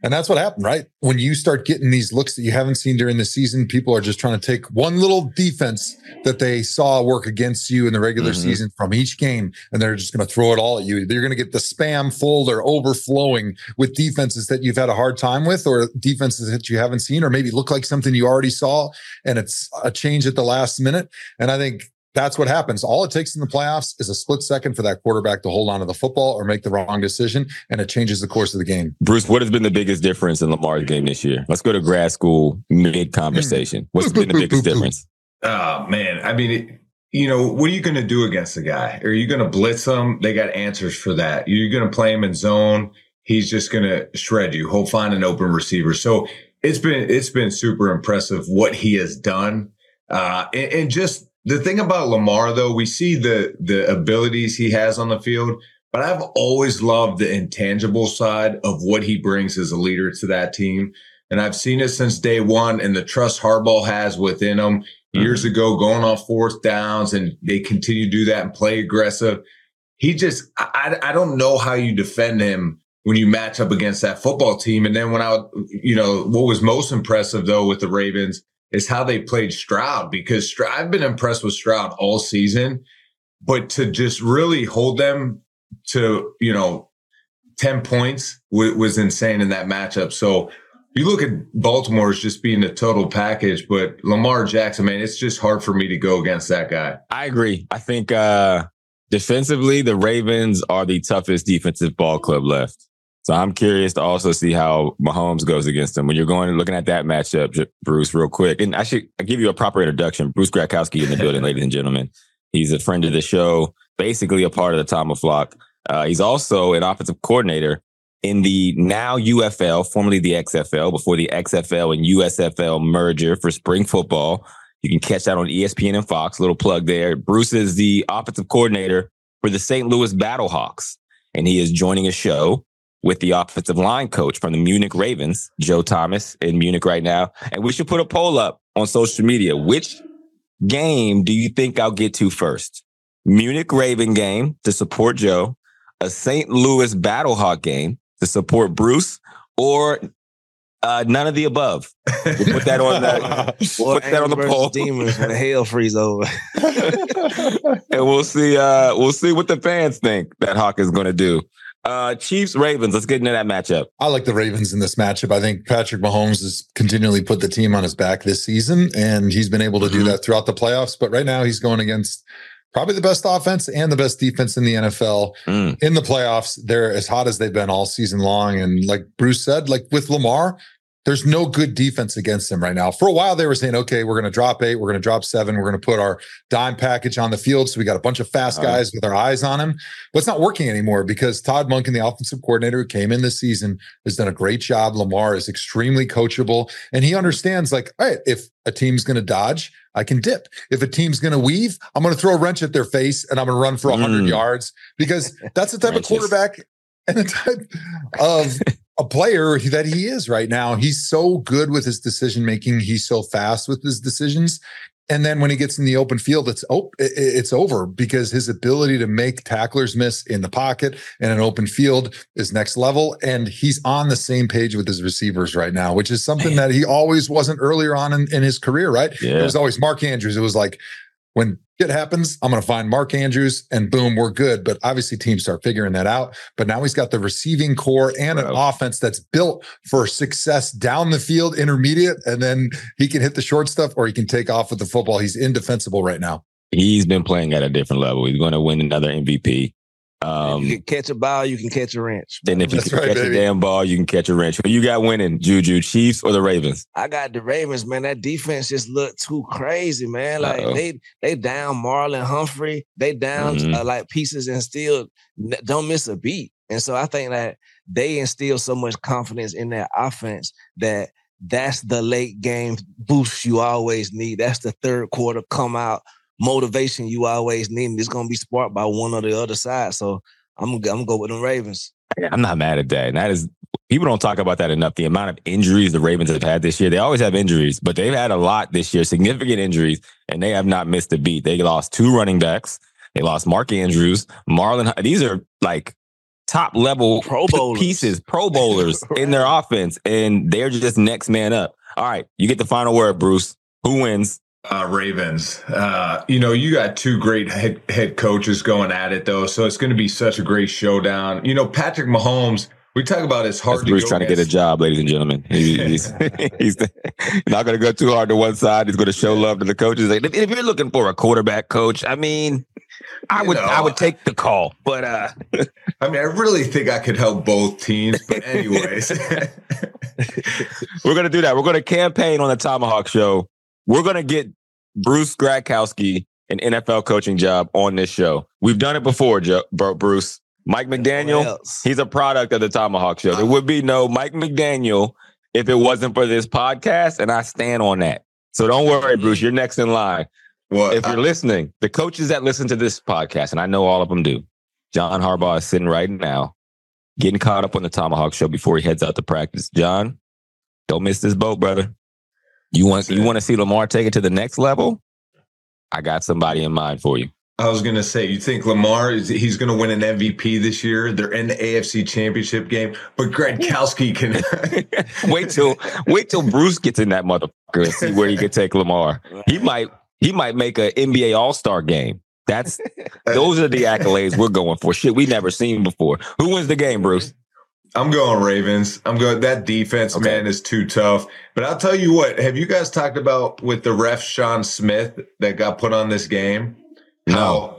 And that's what happened, right? When you start getting these looks that you haven't seen during the season, people are just trying to take one little defense that they saw work against you in the regular Mhm. season from each game, and they're just going to throw it all at you. You're going to get the spam folder overflowing with defenses that you've had a hard time with, or defenses that you haven't seen, or maybe look like something you already saw, and it's a change at the last minute. And I think that's what happens. All it takes in the playoffs is a split second for that quarterback to hold on to the football or make the wrong decision, and it changes the course of the game. Bruce, what has been the biggest difference in Lamar's game this year? Let's go to grad school mid conversation. What's been the biggest difference? Oh man, I mean, it, you know, what are you going to do against the guy? Are you going to blitz him? They got answers for that. You're going to play him in zone. He's just going to shred you. He'll find an open receiver. So it's been it's been super impressive what he has done. Uh, and, and just the thing about Lamar, though, we see the the abilities he has on the field, but I've always loved the intangible side of what he brings as a leader to that team. And I've seen it since day one and the trust Harbaugh has within him mm-hmm. years ago, going on fourth downs, and they continue to do that and play aggressive. He just, I, I don't know how you defend him when you match up against that football team. And then when I, you know, what was most impressive though with the Ravens is how they played Stroud because Stroud, I've been impressed with Stroud all season, but to just really hold them to, you know, 10 points was insane in that matchup. So you look at Baltimore as just being a total package, but Lamar Jackson, man, it's just hard for me to go against that guy. I agree. I think uh defensively, the Ravens are the toughest defensive ball club left. So I'm curious to also see how Mahomes goes against them. When you're going looking at that matchup, Bruce, real quick, and I should give you a proper introduction. Bruce Gradkowski in the building, ladies and gentlemen. He's a friend of the show, basically a part of the Tom Flock. Uh, he's also an offensive coordinator in the now UFL, formerly the XFL, before the XFL and USFL merger for spring football. You can catch that on ESPN and Fox. Little plug there. Bruce is the offensive coordinator for the St. Louis Battlehawks, and he is joining a show with the offensive line coach from the Munich Ravens, Joe Thomas, in Munich right now. And we should put a poll up on social media. Which game do you think I'll get to first? Munich Raven game to support Joe, a St. Louis Battlehawk game to support Bruce, or uh, none of the above. We'll put that on the we'll put that on the poll. Demons when hell freeze over. and we'll see. Uh, we'll see what the fans think that Hawk is going to do. Uh, Chiefs Ravens. Let's get into that matchup. I like the Ravens in this matchup. I think Patrick Mahomes has continually put the team on his back this season, and he's been able to do that throughout the playoffs. But right now, he's going against probably the best offense and the best defense in the NFL in the playoffs. They're as hot as they've been all season long. And like Bruce said, like with Lamar, there's no good defense against them right now. For a while, they were saying, okay, we're going to drop eight, we're going to drop seven, we're going to put our dime package on the field. So we got a bunch of fast Uh-huh. guys with our eyes on him. But it's not working anymore because Todd Monken, the offensive coordinator who came in this season, has done a great job. Lamar is extremely coachable and he understands, like, all right, if a team's going to dodge, I can dip. If a team's going to weave, I'm going to throw a wrench at their face and I'm going to run for 100 Mm. yards because that's the type of quarterback and the type of a player that he is right now. He's so good with his decision making. He's so fast with his decisions. And then when he gets in the open field, it's oh, it's over because his ability to make tacklers miss in the pocket and an open field is next level. And he's on the same page with his receivers right now, which is something that he always wasn't earlier on in, in his career. Right? Yeah. It was always Mark Andrews. It was like when it happens, I'm going to find Mark Andrews and boom, we're good. But obviously, teams start figuring that out. But now he's got the receiving core and an offense that's built for success down the field, intermediate, and then he can hit the short stuff or he can take off with the football. He's indefensible right now. He's been playing at a different level. He's going to win another MVP. Um, you can catch a ball, you can catch a wrench. then if you That's can right, catch baby. a damn ball, you can catch a wrench. Who you got winning, Juju, Chiefs or the Ravens? I got the Ravens, man. That defense just looked too crazy, man. Like Uh-oh. they they down Marlon Humphrey, they down Mhm. uh, like pieces and still don't miss a beat. And so I think that they instill so much confidence in their offense that that's the late game boost you always need. That's the third quarter come out motivation you always need. It's gonna be sparked by one or the other side. So I'm I'm gonna go with the Ravens. I'm not mad at that. And that is people don't talk about that enough. The amount of injuries the Ravens have had this year. They always have injuries, but they've had a lot this year, significant injuries, and they have not missed a beat. They lost two running backs. They lost Mark Andrews, Marlon. These are like top level Pro bowlers. pieces, pro bowlers in their offense, and they're just next man up. All right, you get the final word, Bruce. Who wins? Uh, Ravens. Uh, you know, you got two great head, head coaches going at it, though. So it's going to be such a great showdown. You know, Patrick Mahomes, we talk about it's hard That's to Bruce trying to get a job, ladies and gentlemen. He- he's, he's not going to go too hard to one side. He's going to show love to the coaches. Like, if, if you're looking for a quarterback coach, I mean, I would I would take the call, but uh, I mean, I really think I could help both teams. But anyways, we're going to do that. We're going to campaign on the Tomahawk Show. We're going to get Bruce Gradkowski an NFL coaching job on this show. We've done it before, Joe, Bruce. Mike McDaniel, he's a product of the Tomahawk Show. There would be no Mike McDaniel if it wasn't for this podcast, and I stand on that. So don't worry, Bruce. You're next in line. Well, if you're listening, the coaches that listen to this podcast, and I know all of them do, John Harbaugh is sitting right now, getting caught up on the Tomahawk Show before he heads out to practice. John, don't miss this boat, brother. You want you want to see Lamar take it to the next level? I got somebody in mind for you. I was going to say, you think Lamar is he's going to win an MVP this year? They're in the AFC Championship game, but Gradkowski can wait till wait till Bruce gets in that motherfucker and see where he can take Lamar. He might he might make an NBA All Star game. That's those are the accolades we're going for. Shit we never seen before. Who wins the game, Bruce? I'm going Ravens. I'm going that defense, man, is too tough. But I'll tell you what, have you guys talked about with the ref Sean Smith that got put on this game? How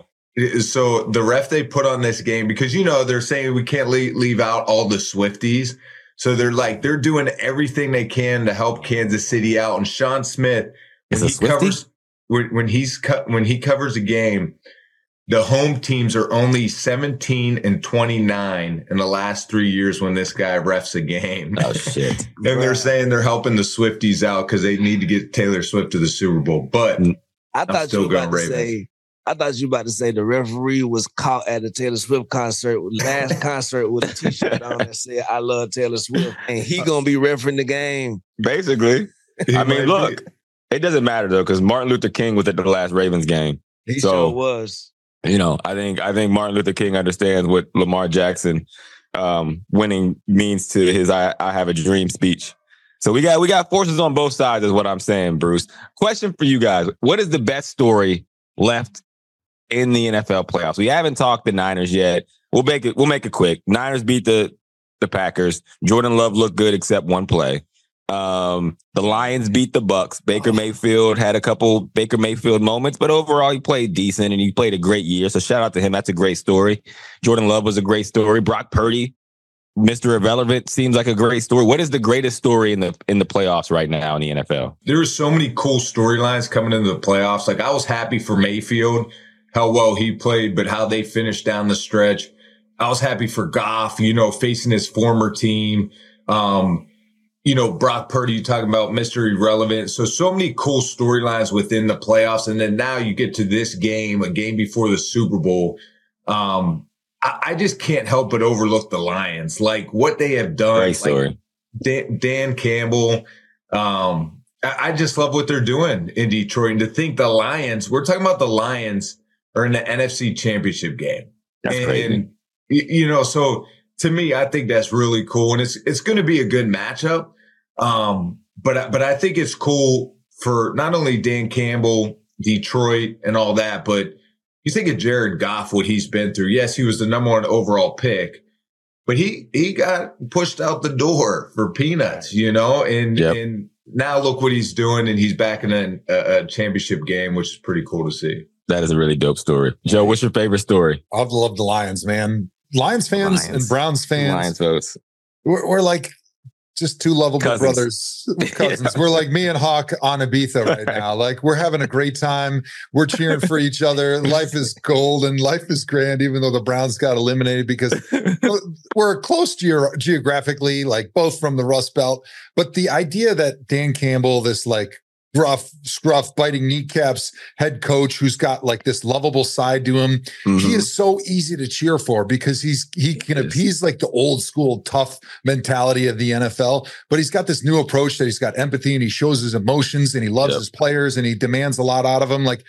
so the ref they put on this game because you know they're saying we can't leave, leave out all the Swifties. So they're like they're doing everything they can to help Kansas City out. And Sean Smith, when Is a he Swiftie? covers when, when he's cut when he covers a game, the home teams are only 17 and 29 in the last three years when this guy refs a game. Oh shit. and they're saying they're helping the Swifties out because they need to get Taylor Swift to the Super Bowl. But mm. I I'm thought still you were about going to Ravens. say. I thought you were about to say the referee was caught at the Taylor Swift concert, last concert, with a T-shirt on that said "I love Taylor Swift," and he uh, gonna be refereeing the game. Basically. I mean, look, it doesn't matter though, because Martin Luther King was at the last Ravens game. He so sure was. You know, I think I think Martin Luther King understands what Lamar Jackson um, winning means to his I, "I Have a Dream" speech. So we got we got forces on both sides, is what I'm saying, Bruce. Question for you guys: What is the best story left in the NFL playoffs? We haven't talked the Niners yet. We'll make it. We'll make it quick. Niners beat the the Packers. Jordan Love looked good except one play. Um, the Lions beat the Bucks. Baker Mayfield had a couple Baker Mayfield moments, but overall he played decent and he played a great year. So shout out to him. That's a great story. Jordan Love was a great story. Brock Purdy, Mr. Irrelevant, seems like a great story. What is the greatest story in the in the playoffs right now in the NFL? there were so many cool storylines coming into the playoffs. Like I was happy for Mayfield, how well he played, but how they finished down the stretch. I was happy for Goff, you know, facing his former team. Um, you know, Brock Purdy, you talking about Mr. Irrelevant. So, so many cool storylines within the playoffs. And then now you get to this game, a game before the Super Bowl. Um, I, I just can't help but overlook the Lions, like what they have done. Like. Dan, Dan Campbell, um, I I just love what they're doing in Detroit. And to think the Lions, we're talking about the Lions are in the NFC championship game. That's and, crazy. y- You know, so to me, I think that's really cool. And it's it's gonna be a good matchup. Um, but but I think it's cool for not only Dan Campbell, Detroit, and all that, but you think of Jared Goff, what he's been through. Yes, he was the number one overall pick, but he he got pushed out the door for peanuts, you know, and and now look what he's doing, and he's back in a, a, a championship game, which is pretty cool to see. That is a really dope story. Joe, what's your favorite story? I've loved the Lions, man. Lions fans Lions. and Browns fans. Lions votes. We're, we're like just two lovable Cousins. brothers, cousins. We're like me and Hawk on Ibiza right now. Like we're having a great time. We're cheering for each other. Life is gold and life is grand, even though the Browns got eliminated because we're close geo- geographically, like both from the Rust Belt. But the idea that Dan Campbell, this like rough, scruff, biting kneecaps head coach who's got like this lovable side to him. He Mhm. is so easy to cheer for because he's he can appease like the old school tough mentality of the NFL, but he's got this new approach that he's got empathy and he shows his emotions and he loves Yep. his players and he demands a lot out of them. Like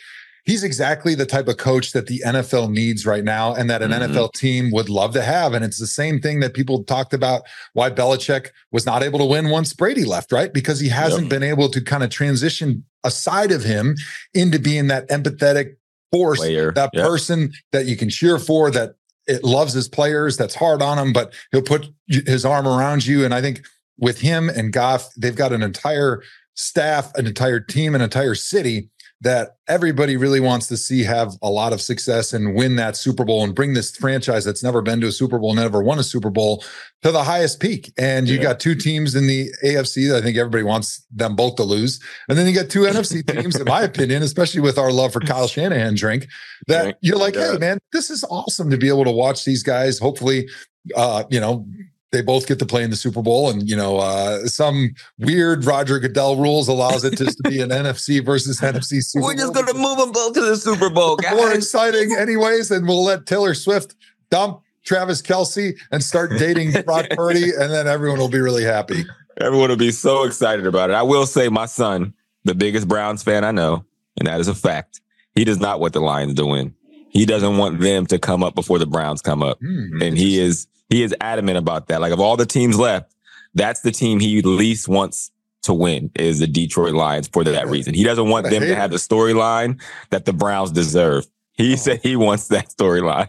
he's exactly the type of coach that the NFL needs right now and that an Mhm. NFL team would love to have. And it's the same thing that people talked about why Belichick was not able to win once Brady left, right? Because he hasn't been able to kind of transition a side of him into being that empathetic force, Player, that yep. person that you can cheer for, that it loves his players, that's hard on him, but he'll put his arm around you. And I think with him and Goff, they've got an entire staff, an entire team, an entire city that everybody really wants to see have a lot of success and win that Super Bowl and bring this franchise that's never been to a Super Bowl, never won a Super Bowl to the highest peak. And you Yeah. got two teams in the AFC that I think everybody wants them both to lose. And then you got two NFC teams, in my opinion, especially with our love for Kyle Shanahan drink, that Drink. you're like, Yeah. hey, man, this is awesome to be able to watch these guys. Hopefully, uh, you know, they both get to play in the Super Bowl, and you know, uh, some weird Roger Goodell rules allows it just to be an NFC versus NFC Super We're just gonna move them both to the Super Bowl, More exciting, anyways, and we'll let Taylor Swift dump Travis Kelce and start dating Brock Purdy, and then everyone will be really happy. Everyone will be so excited about it. I will say, my son, the biggest Browns fan I know, and that is a fact. He does not want the Lions to win. He doesn't want them to come up before the Browns come up, Hmm, and he is he is adamant about that. Like of all the teams left, that's the team he least wants to win is the Detroit Lions for that reason. He doesn't want them to have the storyline that the Browns deserve. He said he wants that storyline.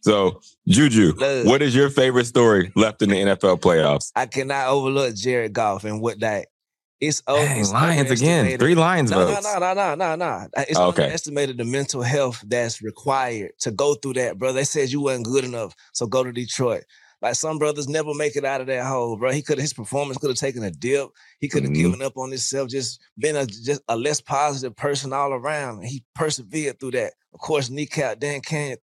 So, Juju, what is your favorite story left in the NFL playoffs? I cannot overlook Jared Goff and what that it's oh, Dang, Lions again. Three Lions no, votes. No, no, no, no, no, no. It's Okay. underestimated the mental health that's required to go through that, bro. They said you wasn't good enough, so go to Detroit. Like some brothers never make it out of that hole, bro. He could his performance could have taken a dip. He could have Mhm. given up on himself, just been a just a less positive person all around. And he persevered through that. Of course, kneecap Dan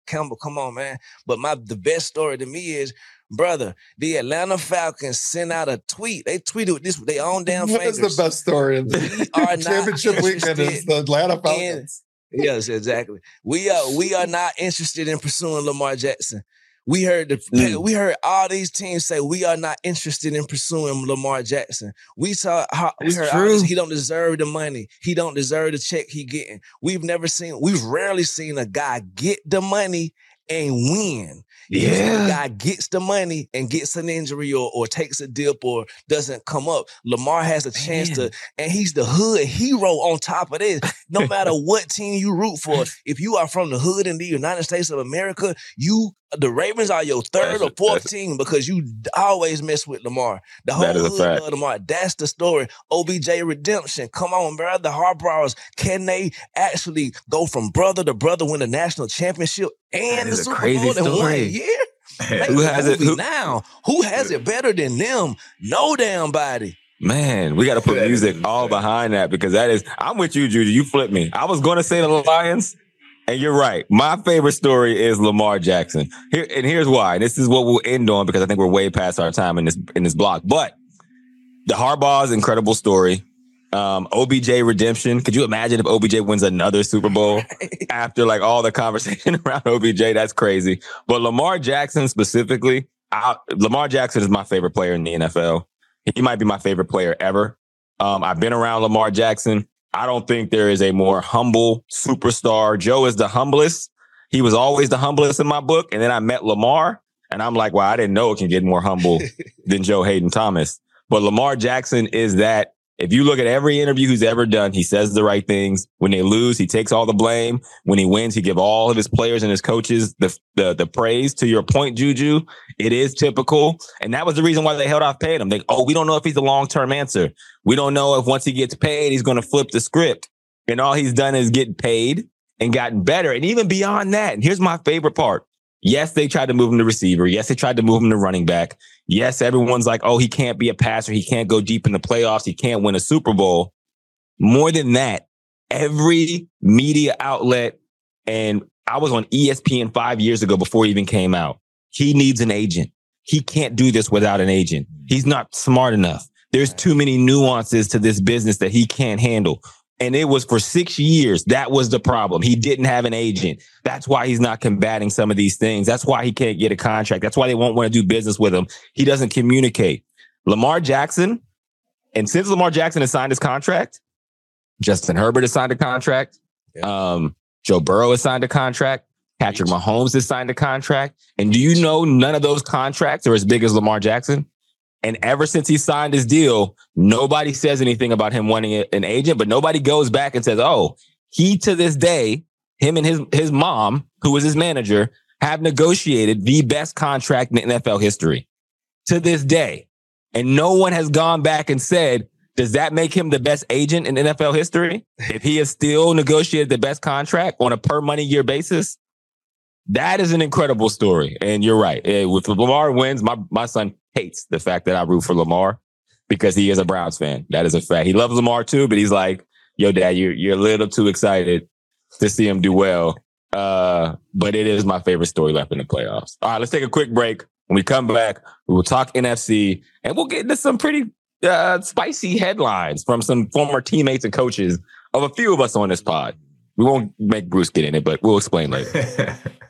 Campbell, come on, man. But my the best story to me is, brother, the Atlanta Falcons sent out a tweet. They tweeted with this with their own damn What fingers. is the best story of the are championship weekend? Is the Atlanta in- Falcons. Yes, exactly. We are we are not interested in pursuing Lamar Jackson. We heard the Mm. we heard all these teams say we are not interested in pursuing Lamar Jackson. We saw how we heard true. this, he don't deserve the money. He don't deserve the check he getting. We've never seen we've rarely seen a guy get the money and win. Yeah. guy gets the money and gets an injury or, or takes a dip or doesn't come up. Lamar has a chance to, and he's the hood hero on top of this. No matter what team you root for, if you are from the hood in the United States of America, you the Ravens are your third That's or a- fourth that's- team because you always mess with Lamar. The whole a hood love Lamar. That's the story. OBJ redemption. Come on, bro. The Harbaughs, can they actually go from brother to brother, win a national championship and the is a Super crazy Bowl in one story. Year? Make Who has it? Who- now? Who has it better than them? No damn body. Man, we got to put music all behind that because that is. I'm with you, Juju. You flipped me. I was going to say the Lions, and you're right. My favorite story is Lamar Jackson. Here and here's why. This is what we'll end on because I think we're way past our time in this in this block. But the Harbaugh's incredible story. Um, OBJ redemption. Could you imagine if OBJ wins another Super Bowl after like all the conversation around OBJ? That's crazy. But Lamar Jackson specifically, I, Lamar Jackson is my favorite player in the NFL. He might be my favorite player ever. Um, I've been around Lamar Jackson. I don't think there is a more humble superstar. Joe is the humblest. He was always the humblest in my book. And then I met Lamar and I'm like, wow, I didn't know it can get more humble than Joe Hayden Thomas. But Lamar Jackson is that. If you look at every interview he's ever done, he says the right things. When they lose, he takes all the blame. When he wins, he give all of his players and his coaches the, the, the praise. To your point, Juju, it is typical. And that was the reason why they held off paying him. They, oh, we don't know if he's a long-term answer. We don't know if once he gets paid, he's going to flip the script. And all he's done is get paid and gotten better. And even beyond that, and here's my favorite part. Yes, they tried to move him to receiver. Yes, they tried to move him to running back. Yes, everyone's like, oh, he can't be a passer. He can't go deep in the playoffs. He can't win a Super Bowl. More than that, every media outlet, and I was on ESPN five years ago before he even came out. He needs an agent. He can't do this without an agent. He's not smart enough. There's too many nuances to this business that he can't handle. And it was for six years. That was the problem. He didn't have an agent. That's why he's not combating some of these things. That's why he can't get a contract. That's why they won't want to do business with him. He doesn't communicate. Lamar Jackson, and since Lamar Jackson has signed his contract, Justin Herbert has signed a contract. Um, Joe Burrow has signed a contract. Patrick Mahomes has signed a contract. And do you know none of those contracts are as big as Lamar Jackson? And ever since he signed his deal, nobody says anything about him wanting an agent, but nobody goes back and says, oh, he to this day, him and his, his mom, who was his manager, have negotiated the best contract in NFL history to this day. And no one has gone back and said, does that make him the best agent in NFL history? If he has still negotiated the best contract on a per money year basis, that is an incredible story. And you're right. Eh, If Lamar wins, my, my son hates the fact that I root for Lamar because he is a Browns fan. That is a fact. He loves Lamar too, but he's like, yo, dad, you're, you're a little too excited to see him do well. Uh, but it is my favorite story left in the playoffs. All right, let's take a quick break. When we come back, we will talk NFC and we'll get into some pretty uh, spicy headlines from some former teammates and coaches of a few of us on this pod. We won't make Bruce get in it, but we'll explain later.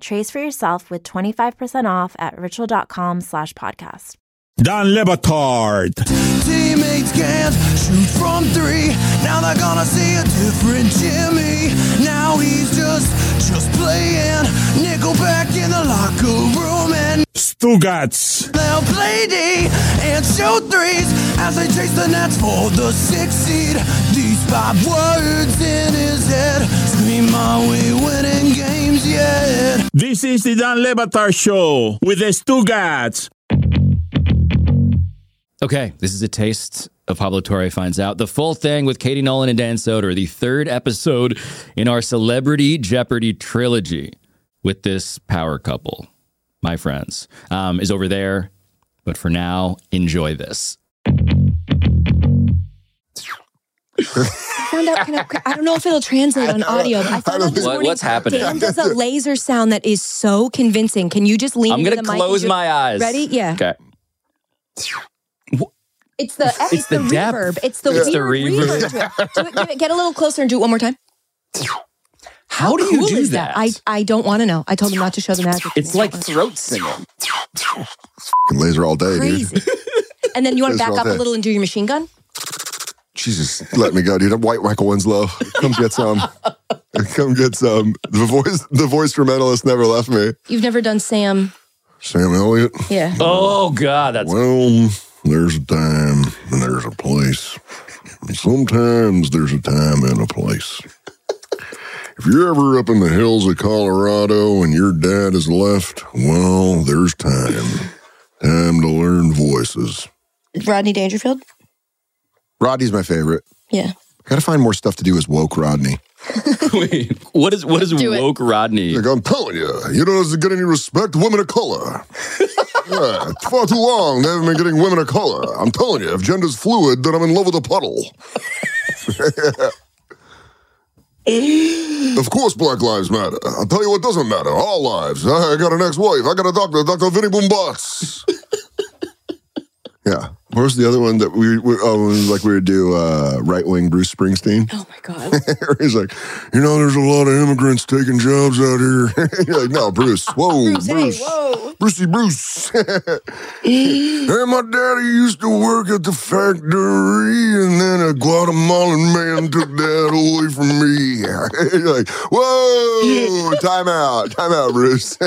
Trace for yourself with 25% off at ritual.com slash podcast. Don Le Batard. Teammates can't shoot from three. Now they're gonna see a different Jimmy. Now he's just, just playing Nickelback in the locker room and Stugotz. they'll play D and shoot threes as they chase the Nets for the sixth seed. These five words in his head scream, "Are we winning yet?" This is the Dan Le Batard Show with the Stugotz. Okay, this is a taste of Pablo Torre finds out. The full thing with Katie Nolan and Dan Soder, the third episode in our Celebrity Jeopardy trilogy with this power couple, my friends, um, is over there. But for now, enjoy this. Found out kind of. I don't know if it'll translate on audio, but I found out this What- morning. what's happening? Dan does a laser sound that is so convincing. Can you just lean? I'm going to the mic close my eyes. Ready? Yeah. Okay. It's the it's, It's the, the reverb. It's the It's the reverb. reverb. to it. Do it, it- Get a little closer and do it one more time. How do you cool do is that? I I don't want to know. I told him not to show the magic. It's like throat singing. laser all day, Crazy. dude. And then you want to back all up a little and do your machine gun. Jesus, let me go, dude. I'm White Michael Winslow. Come get some. Come get some. The voice, the voice for instrumentalist never left me. You've never done Sam. Sam Elliott. Yeah. Oh God, that's Well, there's a time and there's a place. Sometimes there's a time and a place. If you're ever up in the hills of Colorado and your dad has left, well, there's time. Time to learn voices. Rodney Dangerfield. Rodney's my favorite. Yeah. Gotta find more stuff to do as woke Rodney. Wait, what is what is Do it. woke Rodney? Like, I'm telling you, you know, doesn't get any respect. Women of color. yeah, far too long they haven't been getting women of color. I'm telling you, if gender's fluid, then I'm in love with a puddle. of course, Black Lives Matter. I'll tell you what doesn't matter. All lives. I got an ex-wife. I got a doctor, Dr. Vinny Boombatz. yeah. Where's the other one that we, we oh, was like we would do uh, right wing Bruce Springsteen? Oh my god. He's like, you know, there's a lot of immigrants taking jobs out here. You're like, no, Bruce. Whoa, Bruce, Bruce. hey, whoa. Brucey Bruce. hey, my daddy used to work at the factory, and then a Guatemalan man took that away from me. You're like, whoa, time out, time out, Bruce.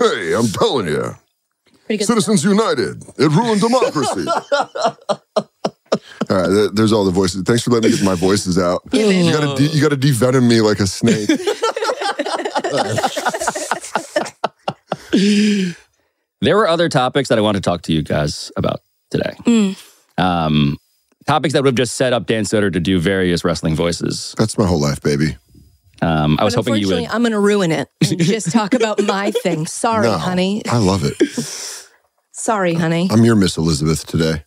hey, I'm telling you. Pretty good Citizens United. It ruined democracy. All right, there's all the voices. Thanks for letting me get my voices out. you gotta de- you gotta devenom me like a snake. There were other topics that I want to talk to you guys about today. Mm. Um, topics that would have just set up Dan Soder to do various wrestling voices. That's my whole life, baby. Um, I was hoping you unfortunately, would. I'm going to ruin it and just talk about my thing. Sorry, No, honey. I love it. Sorry, uh, honey. I'm your Miss Elizabeth today.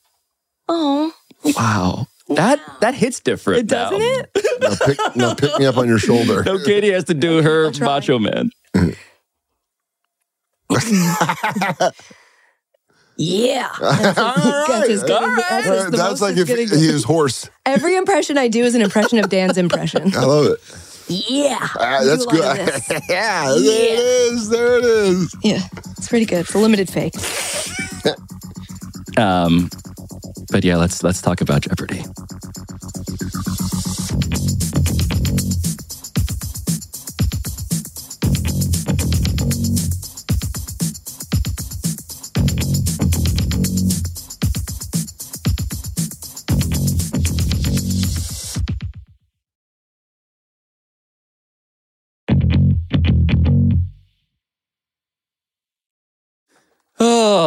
Oh, Wow. That that hits different. doesn't now. it? Now pick, now pick me up on your shoulder. No, Katie has to do her Macho Man. Yeah. All That's as good All that's right, That's like as if he is horse. Every impression I do is an impression of Dan's impression. I love it. Yeah. Ah, that's Do a lot good. of this. yeah, there it is. There it is. Yeah, it's pretty good. It's a limited fake. Um, but yeah, let's let's talk about Jeopardy.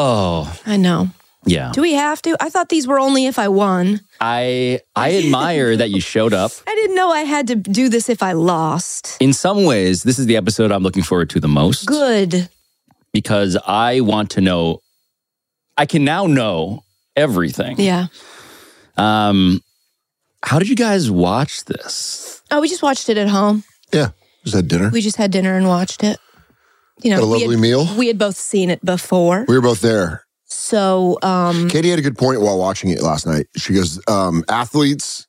Oh, I know. yeah. Do we have to? I thought these were only if I won. I I admire that you showed up. I didn't know I had to do this if I lost. In some ways, this is the episode I'm looking forward to the most Good. because I want to know. I can now know everything. Yeah. Um, how did you guys watch this? Oh, we just watched it at home. Yeah, just had dinner. We just had dinner and watched it. You know, Had a we lovely had- meal? We had both seen it before. We were both there. So, um, Katie had a good point while watching it last night. She goes, um, athletes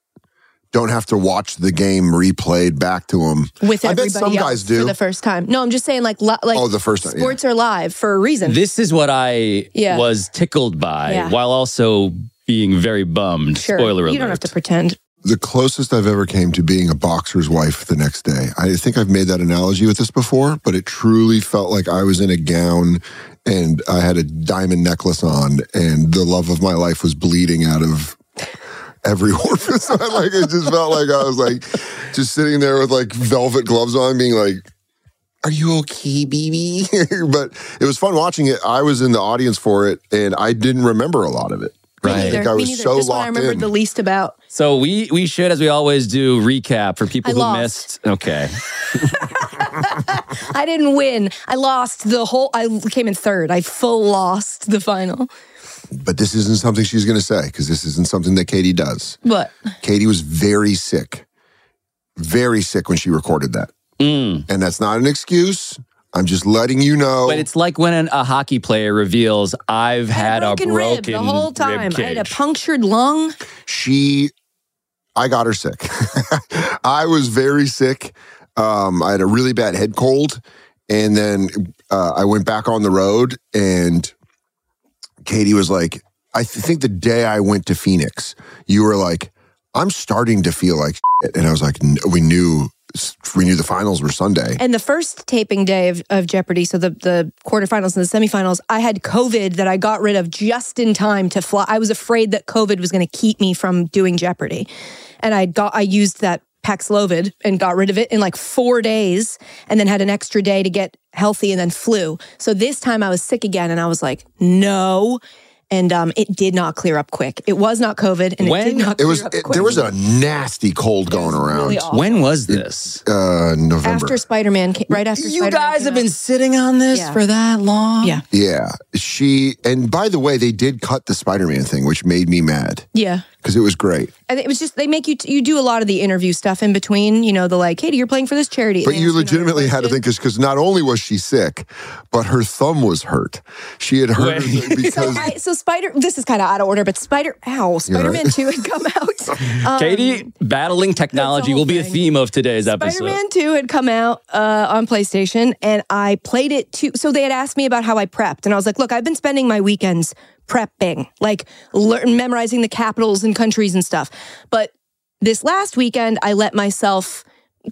don't have to watch the game replayed back to them. with I bet everybody some else guys do. for the first time. No, I'm just saying, like, li- like Oh, the first time, yeah. sports are live for a reason. This is what I Yeah. was tickled by, Yeah. while also being very bummed. sure, Spoiler alert. you don't have to pretend. The closest I've ever came to being a boxer's wife the next day. I think I've made that analogy with this before, but it truly felt like I was in a gown and I had a diamond necklace on and the love of my life was bleeding out of every orifice. like it just felt like I was like just sitting there with like velvet gloves on being like are you okay, baby? but it was fun watching it. I was in the audience for it and I didn't remember a lot of it. Me Right. neither. think I Me was neither. so This one I locked remembered in. the least about. So we we should, as we always do, recap for people I who lost. missed. Okay. I didn't win. I lost the whole. I came in third. I full lost the final. But this isn't something she's going to say because this isn't something that Katie does. What? Katie was very sick, very sick when she recorded that. Mm. And that's not an excuse. I'm just letting you know. But it's like when an, a hockey player reveals, "I've had a broken broken rib the whole time. rib I had a punctured lung. she, I got her sick. I was very sick. Um, I had a really bad head cold. And then uh, I went back on the road, and Katie was like, I th- think the day I went to Phoenix, you were like, I'm starting to feel like shit. And I was like, "N- we knew. We knew the finals were Sunday. And the first taping day of, of Jeopardy, so the, the quarterfinals and the semifinals, I had COVID that I got rid of just in time to fly. I was afraid that COVID was going to keep me from doing Jeopardy. And I got I used that Paxlovid and got rid of it in like four days and then had an extra day to get healthy and then flew. So this time I was sick again and I was like, no. And um, it did not clear up quick. It was not COVID, and it did not it clear was up it, quick. there was a nasty cold going around. really. When was this? Uh, November. after Spider Man, right after You Spider-Man guys came have out. been sitting on this Yeah. for that long? Yeah. Yeah, she and by the way, they did cut the Spider-Man thing, which made me mad Yeah. because it was great. And it was just they make you you do a lot of the interview stuff in between. You know, the like, Katie, you're playing for this charity. But And you know, legitimately had to think this because not only was she sick, but her thumb was hurt. She had hurt her so, because I, so Spider. This is kind of out of order, but Spider. Ow, Spider Man right. Two had come out. Um, Katie, battling technology will be a theme of today's episode. Spider Man Two had come out uh, on PlayStation, and I played it too. So they had asked me about how I prepped, and I was like, "Look, I've been spending my weekends prepping, like learn, memorizing the capitals and countries and stuff. But this last weekend, I let myself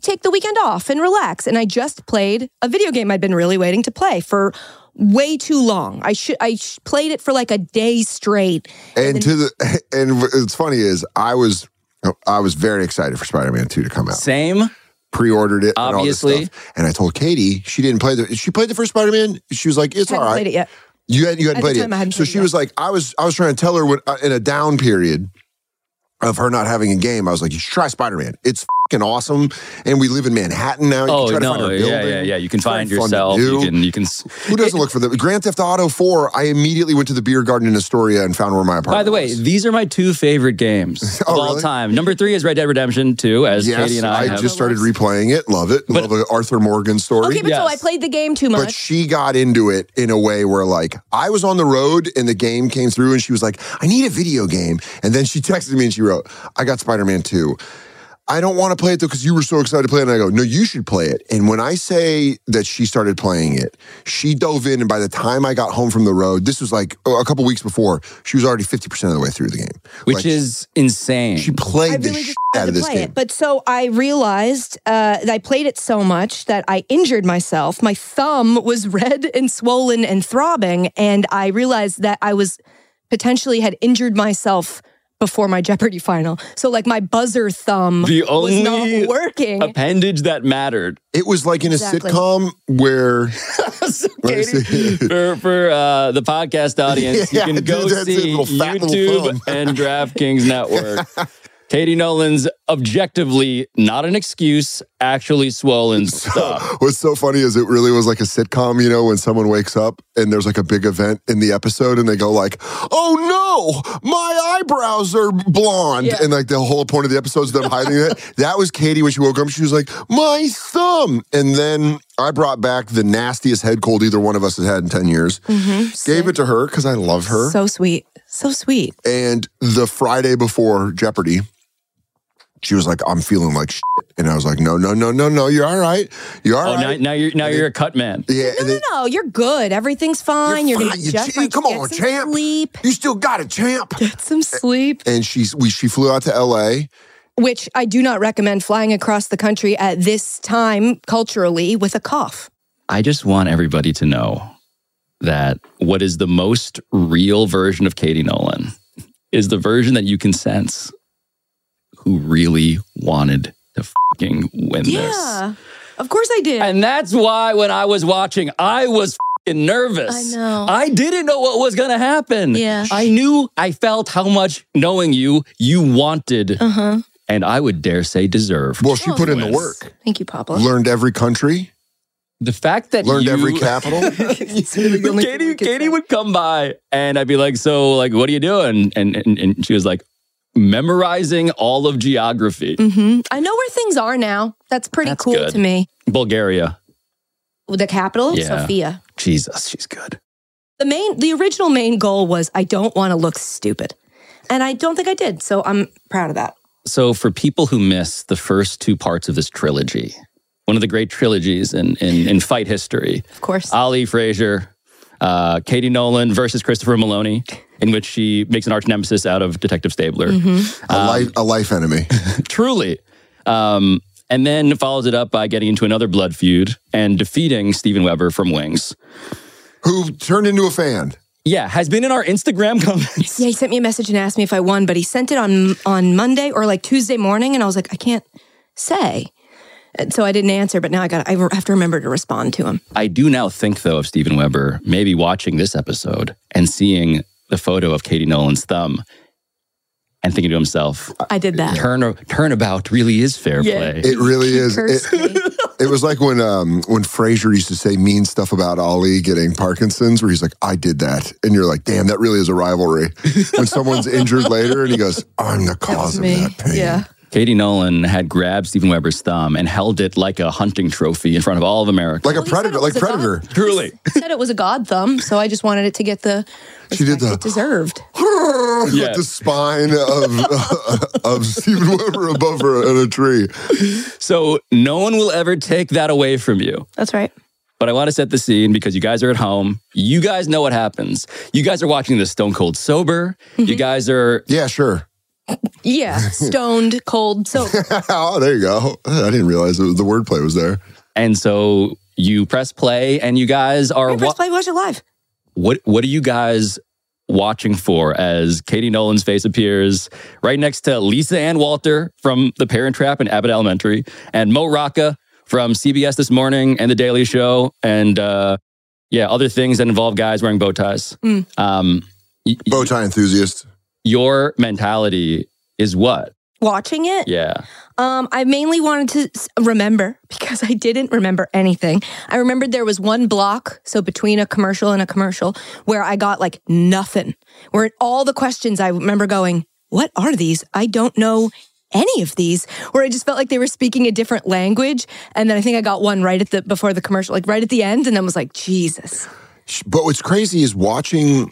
take the weekend off and relax, and I just played a video game I'd been really waiting to play for." Way too long. I should I sh- played it for like a day straight. and to the and what's funny is I was I was very excited for Spider-Man 2 to come out. Same. Pre-ordered it, and all this Obviously. stuff. And I told Katie she didn't play the. She played the first Spider-Man. She was like, "It's Hadn't all right." played it yet. You hadn't you hadn't At played it. hadn't So played she yet. was like, I was I was trying to tell her when, uh, in a down period of her not having a game. I was like, you should try Spider Man. It's fucking awesome. And we live in Manhattan now. You Oh can try to find no! our Yeah, building. yeah, yeah. You can It's find very fun to yourself. You can. You can. Who doesn't look for the Grand Theft Auto 4? I immediately went to the beer garden in Astoria and found where my apartment By the way, these are my two favorite games oh, of Oh, all really? time. Number three is Red Dead Redemption 2, as Yes, Katie and I, have. just started replaying it. Love it. Love the Arthur Morgan story. Okay, but so I played the game too much. But she got into it in a way where, like, I was on the road and the game came through, and she was like, I need a video game. And then she texted me and she wrote, I got Spider Man 2. I don't want to play it though because you were so excited to play it. And I go, no, you should play it. And when I say that she started playing it, she dove in. And by the time I got home from the road, this was like oh, a couple weeks before, she was already 50% of the way through the game. which Like, is insane. she played I the really shit just out of this play game. it. But so I realized uh, that I played it so much that I injured myself. My thumb was red and swollen and throbbing, and I realized that I was potentially had injured myself before my Jeopardy final. So like my buzzer thumb the was not working. appendage that mattered. It was like in a Exactly. sitcom where Katie, for for uh, the podcast audience, Yeah, you can go see little fat little YouTube thumb. and DraftKings Network. Katie Nolan's objectively not an excuse, actually swollen stuff. What's so funny is it really was like a sitcom, you know, when someone wakes up and there's like a big event in the episode and they go like, "Oh no, my eyebrows are blonde," and like the whole point of the episode is them hiding it. That was Katie when she woke up. She was like, "My thumb," and then I brought back the nastiest head cold either one of us has had in ten years. Mhm. Gave it to her because I love her. So sweet. So sweet. And the Friday before Jeopardy, she was like, I'm feeling like shit. And I was like, no, no, no, no, no. You're all right. You're all oh, right. now, now you're now you're a cut man. Yeah. No, no, no. You're good. Everything's fine. You're, fine. gonna You just champ. Come get on, some champ. Sleep. You still got it, champ. Get some sleep. And she's we she flew out to LA. Which I do not recommend flying across the country at this time culturally with a cough. I just want everybody to know that what is the most real version of Katie Nolan is the version that you can sense who really wanted to fucking win this. Yeah. Of course I did. And that's why when I was watching, I was fucking nervous. I know. I didn't know what was going to happen. Yeah. I knew, I felt how much knowing you, you wanted, Uh-huh. and I would dare say deserve. Well, she put in the work. Thank you, Papa. Learned every country. The fact that learned you- every capital. Katie, Katie would come by and I'd be like, so like, what are you doing? And, and, and she was like, memorizing all of geography. hmm I know where things are now. That's pretty That's cool good. to me. Bulgaria. The capital, Yeah. Sofia. Jesus, she's good. The main, the original main goal was I don't want to look stupid, and I don't think I did. So I'm proud of that. So for people who miss the first two parts of this trilogy, one of the great trilogies in, in, in fight history, Of course. Ali Frazier, uh, Katie Nolan versus Christopher Meloni, in which she makes an arch nemesis out of Detective Stabler. Mm-hmm. A life a life enemy. Truly. Um, and then follows it up by getting into another blood feud and defeating Steven Weber from Wings. Who turned into a fan. Yeah, has been in our Instagram comments. Yeah, he sent me a message and asked me if I won, but he sent it on on Monday or like Tuesday morning, and I was like, I can't say. So I didn't answer, but now I got I have to remember to respond to him. I do now think, though, of Steven Weber maybe watching this episode and seeing the photo of Katie Nolan's thumb and thinking to himself, I did that. Turn turnabout really is fair Yeah. play. It really She is. It, it was like when um, when Frazier used to say mean stuff about Ali getting Parkinson's, where he's like, "I did that," and you're like, "Damn, that really is a rivalry." when someone's injured later, and he goes, "I'm the cause of that pain." Yeah. Katie Nolan had grabbed Steven Weber's thumb and held it like a hunting trophy in front of all of America. Like a predator, like was a predator. Truly. said it was a god thumb, so I just wanted it to get the She did the it deserved. like the spine of of Stephen Weber above her in a tree. So no one will ever take that away from you. That's right. But I want to set the scene because you guys are at home. You guys know what happens. You guys are watching this Stone Cold Sober. You mm-hmm. guys are. Yeah, sure. Yeah, stoned, cold, sober. oh, there you go. I didn't realize it was, the wordplay was there. And so you press play and you guys are. Hey, press wa- play, watch it live. what, what are you guys watching for as Katie Nolan's face appears right next to Lisa Ann Walter from The Parent Trap and Abbott Elementary and Mo Rocca from CBS This Morning and The Daily Show and uh, yeah, other things that involve guys wearing bow ties. Mm. Um, bow tie enthusiast. Your mentality is what? Watching it, Yeah. Um, I mainly wanted to remember because I didn't remember anything. I remembered there was one block, so between a commercial and a commercial, where I got like nothing. Where all the questions I remember going, "What are these? I don't know any of these." Where I just felt like they were speaking a different language, and then I think I got one right at the before the commercial, like right at the end, and then was like, "Jesus." But what's crazy is watching.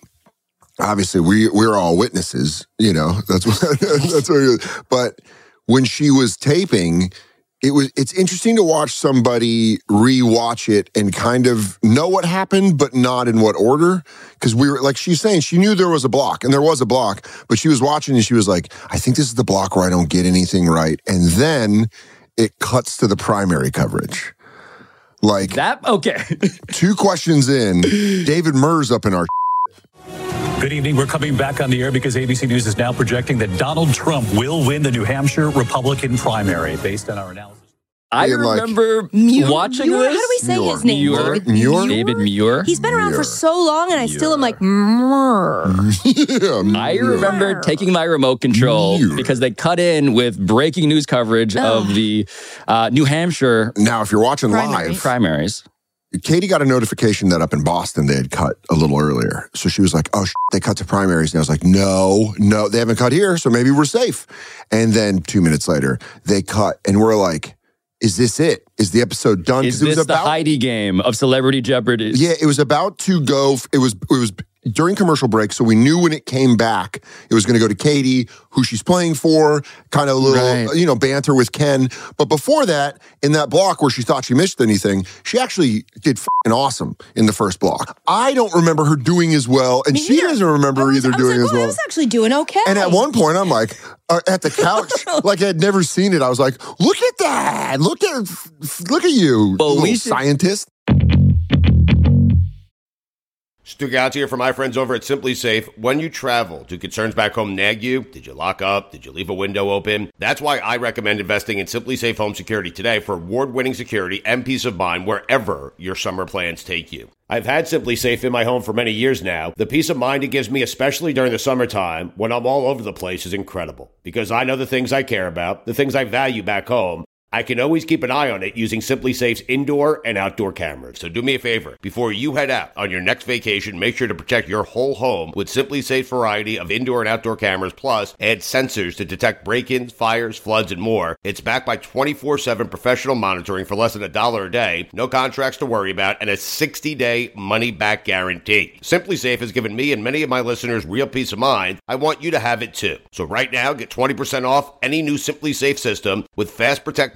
Obviously, we we're all witnesses. You know, that's what that's what. But when she was taping, it was it's interesting to watch somebody rewatch it and kind of know what happened, but not in what order. Because we were like she's saying, she knew there was a block, and there was a block, but she was watching and she was like, I think this is the block where I don't get anything right, and then it cuts to the primary coverage. Like that. Okay. two questions in, David Murr's up in our. Good evening. We're coming back on the air because ABC News is now projecting that Donald Trump will win the New Hampshire Republican primary based on our analysis. I Being like- remember watching Muir? this. How do we say his name? Muir. David Muir? David Muir. He's been around for so long, and I still am like, "Mrrr." I remember taking my remote control because they cut in with breaking news coverage of the uh, New Hampshire. Now, if you're watching live, primaries. Katie got a notification that up in Boston they had cut a little earlier. So she was like, oh, sh- they cut to primaries. And I was like, no, no, they haven't cut here. So maybe we're safe. And then two minutes later, they cut and we're like, is this it? Is the episode done? Is 'Cause it was this the Heidi game of Celebrity Jeopardy? Yeah, it was about to go. It was it was during commercial break, so we knew when it came back, it was going to go to Katie, who she's playing for, kind of a little Right. you know banter with Ken. But before that, in that block where she thought she missed anything, she actually did fing awesome in the first block. I don't remember her doing as well, and she doesn't remember either doing as I well. was actually doing okay. And at one point, I'm like, uh, at the couch, like I had never seen it. I was like, "Look at that! Look at, look at you, little scientist." Stugotz here for my friends over at SimpliSafe. When you travel, do concerns back home nag you? Did you lock up? Did you leave a window open? That's why I recommend investing in SimpliSafe Home Security today for award-winning security and peace of mind wherever your summer plans take you. I've had SimpliSafe in my home for many years now. The peace of mind it gives me, especially during the summertime when I'm all over the place, is incredible because I know the things I care about, the things I value back home. I can always keep an eye on it using SimpliSafe's indoor and outdoor cameras. So do me a favor. Before you head out on your next vacation, make sure to protect your whole home with SimpliSafe's variety of indoor and outdoor cameras, plus add sensors to detect break-ins, fires, floods, and more. It's backed by 24-7 professional monitoring for less than a dollar a day, no contracts to worry about, and a 60-day money-back guarantee. SimpliSafe has given me and many of my listeners real peace of mind. I want you to have it too. So right now, get 20% off any new SimpliSafe system with Fast Protect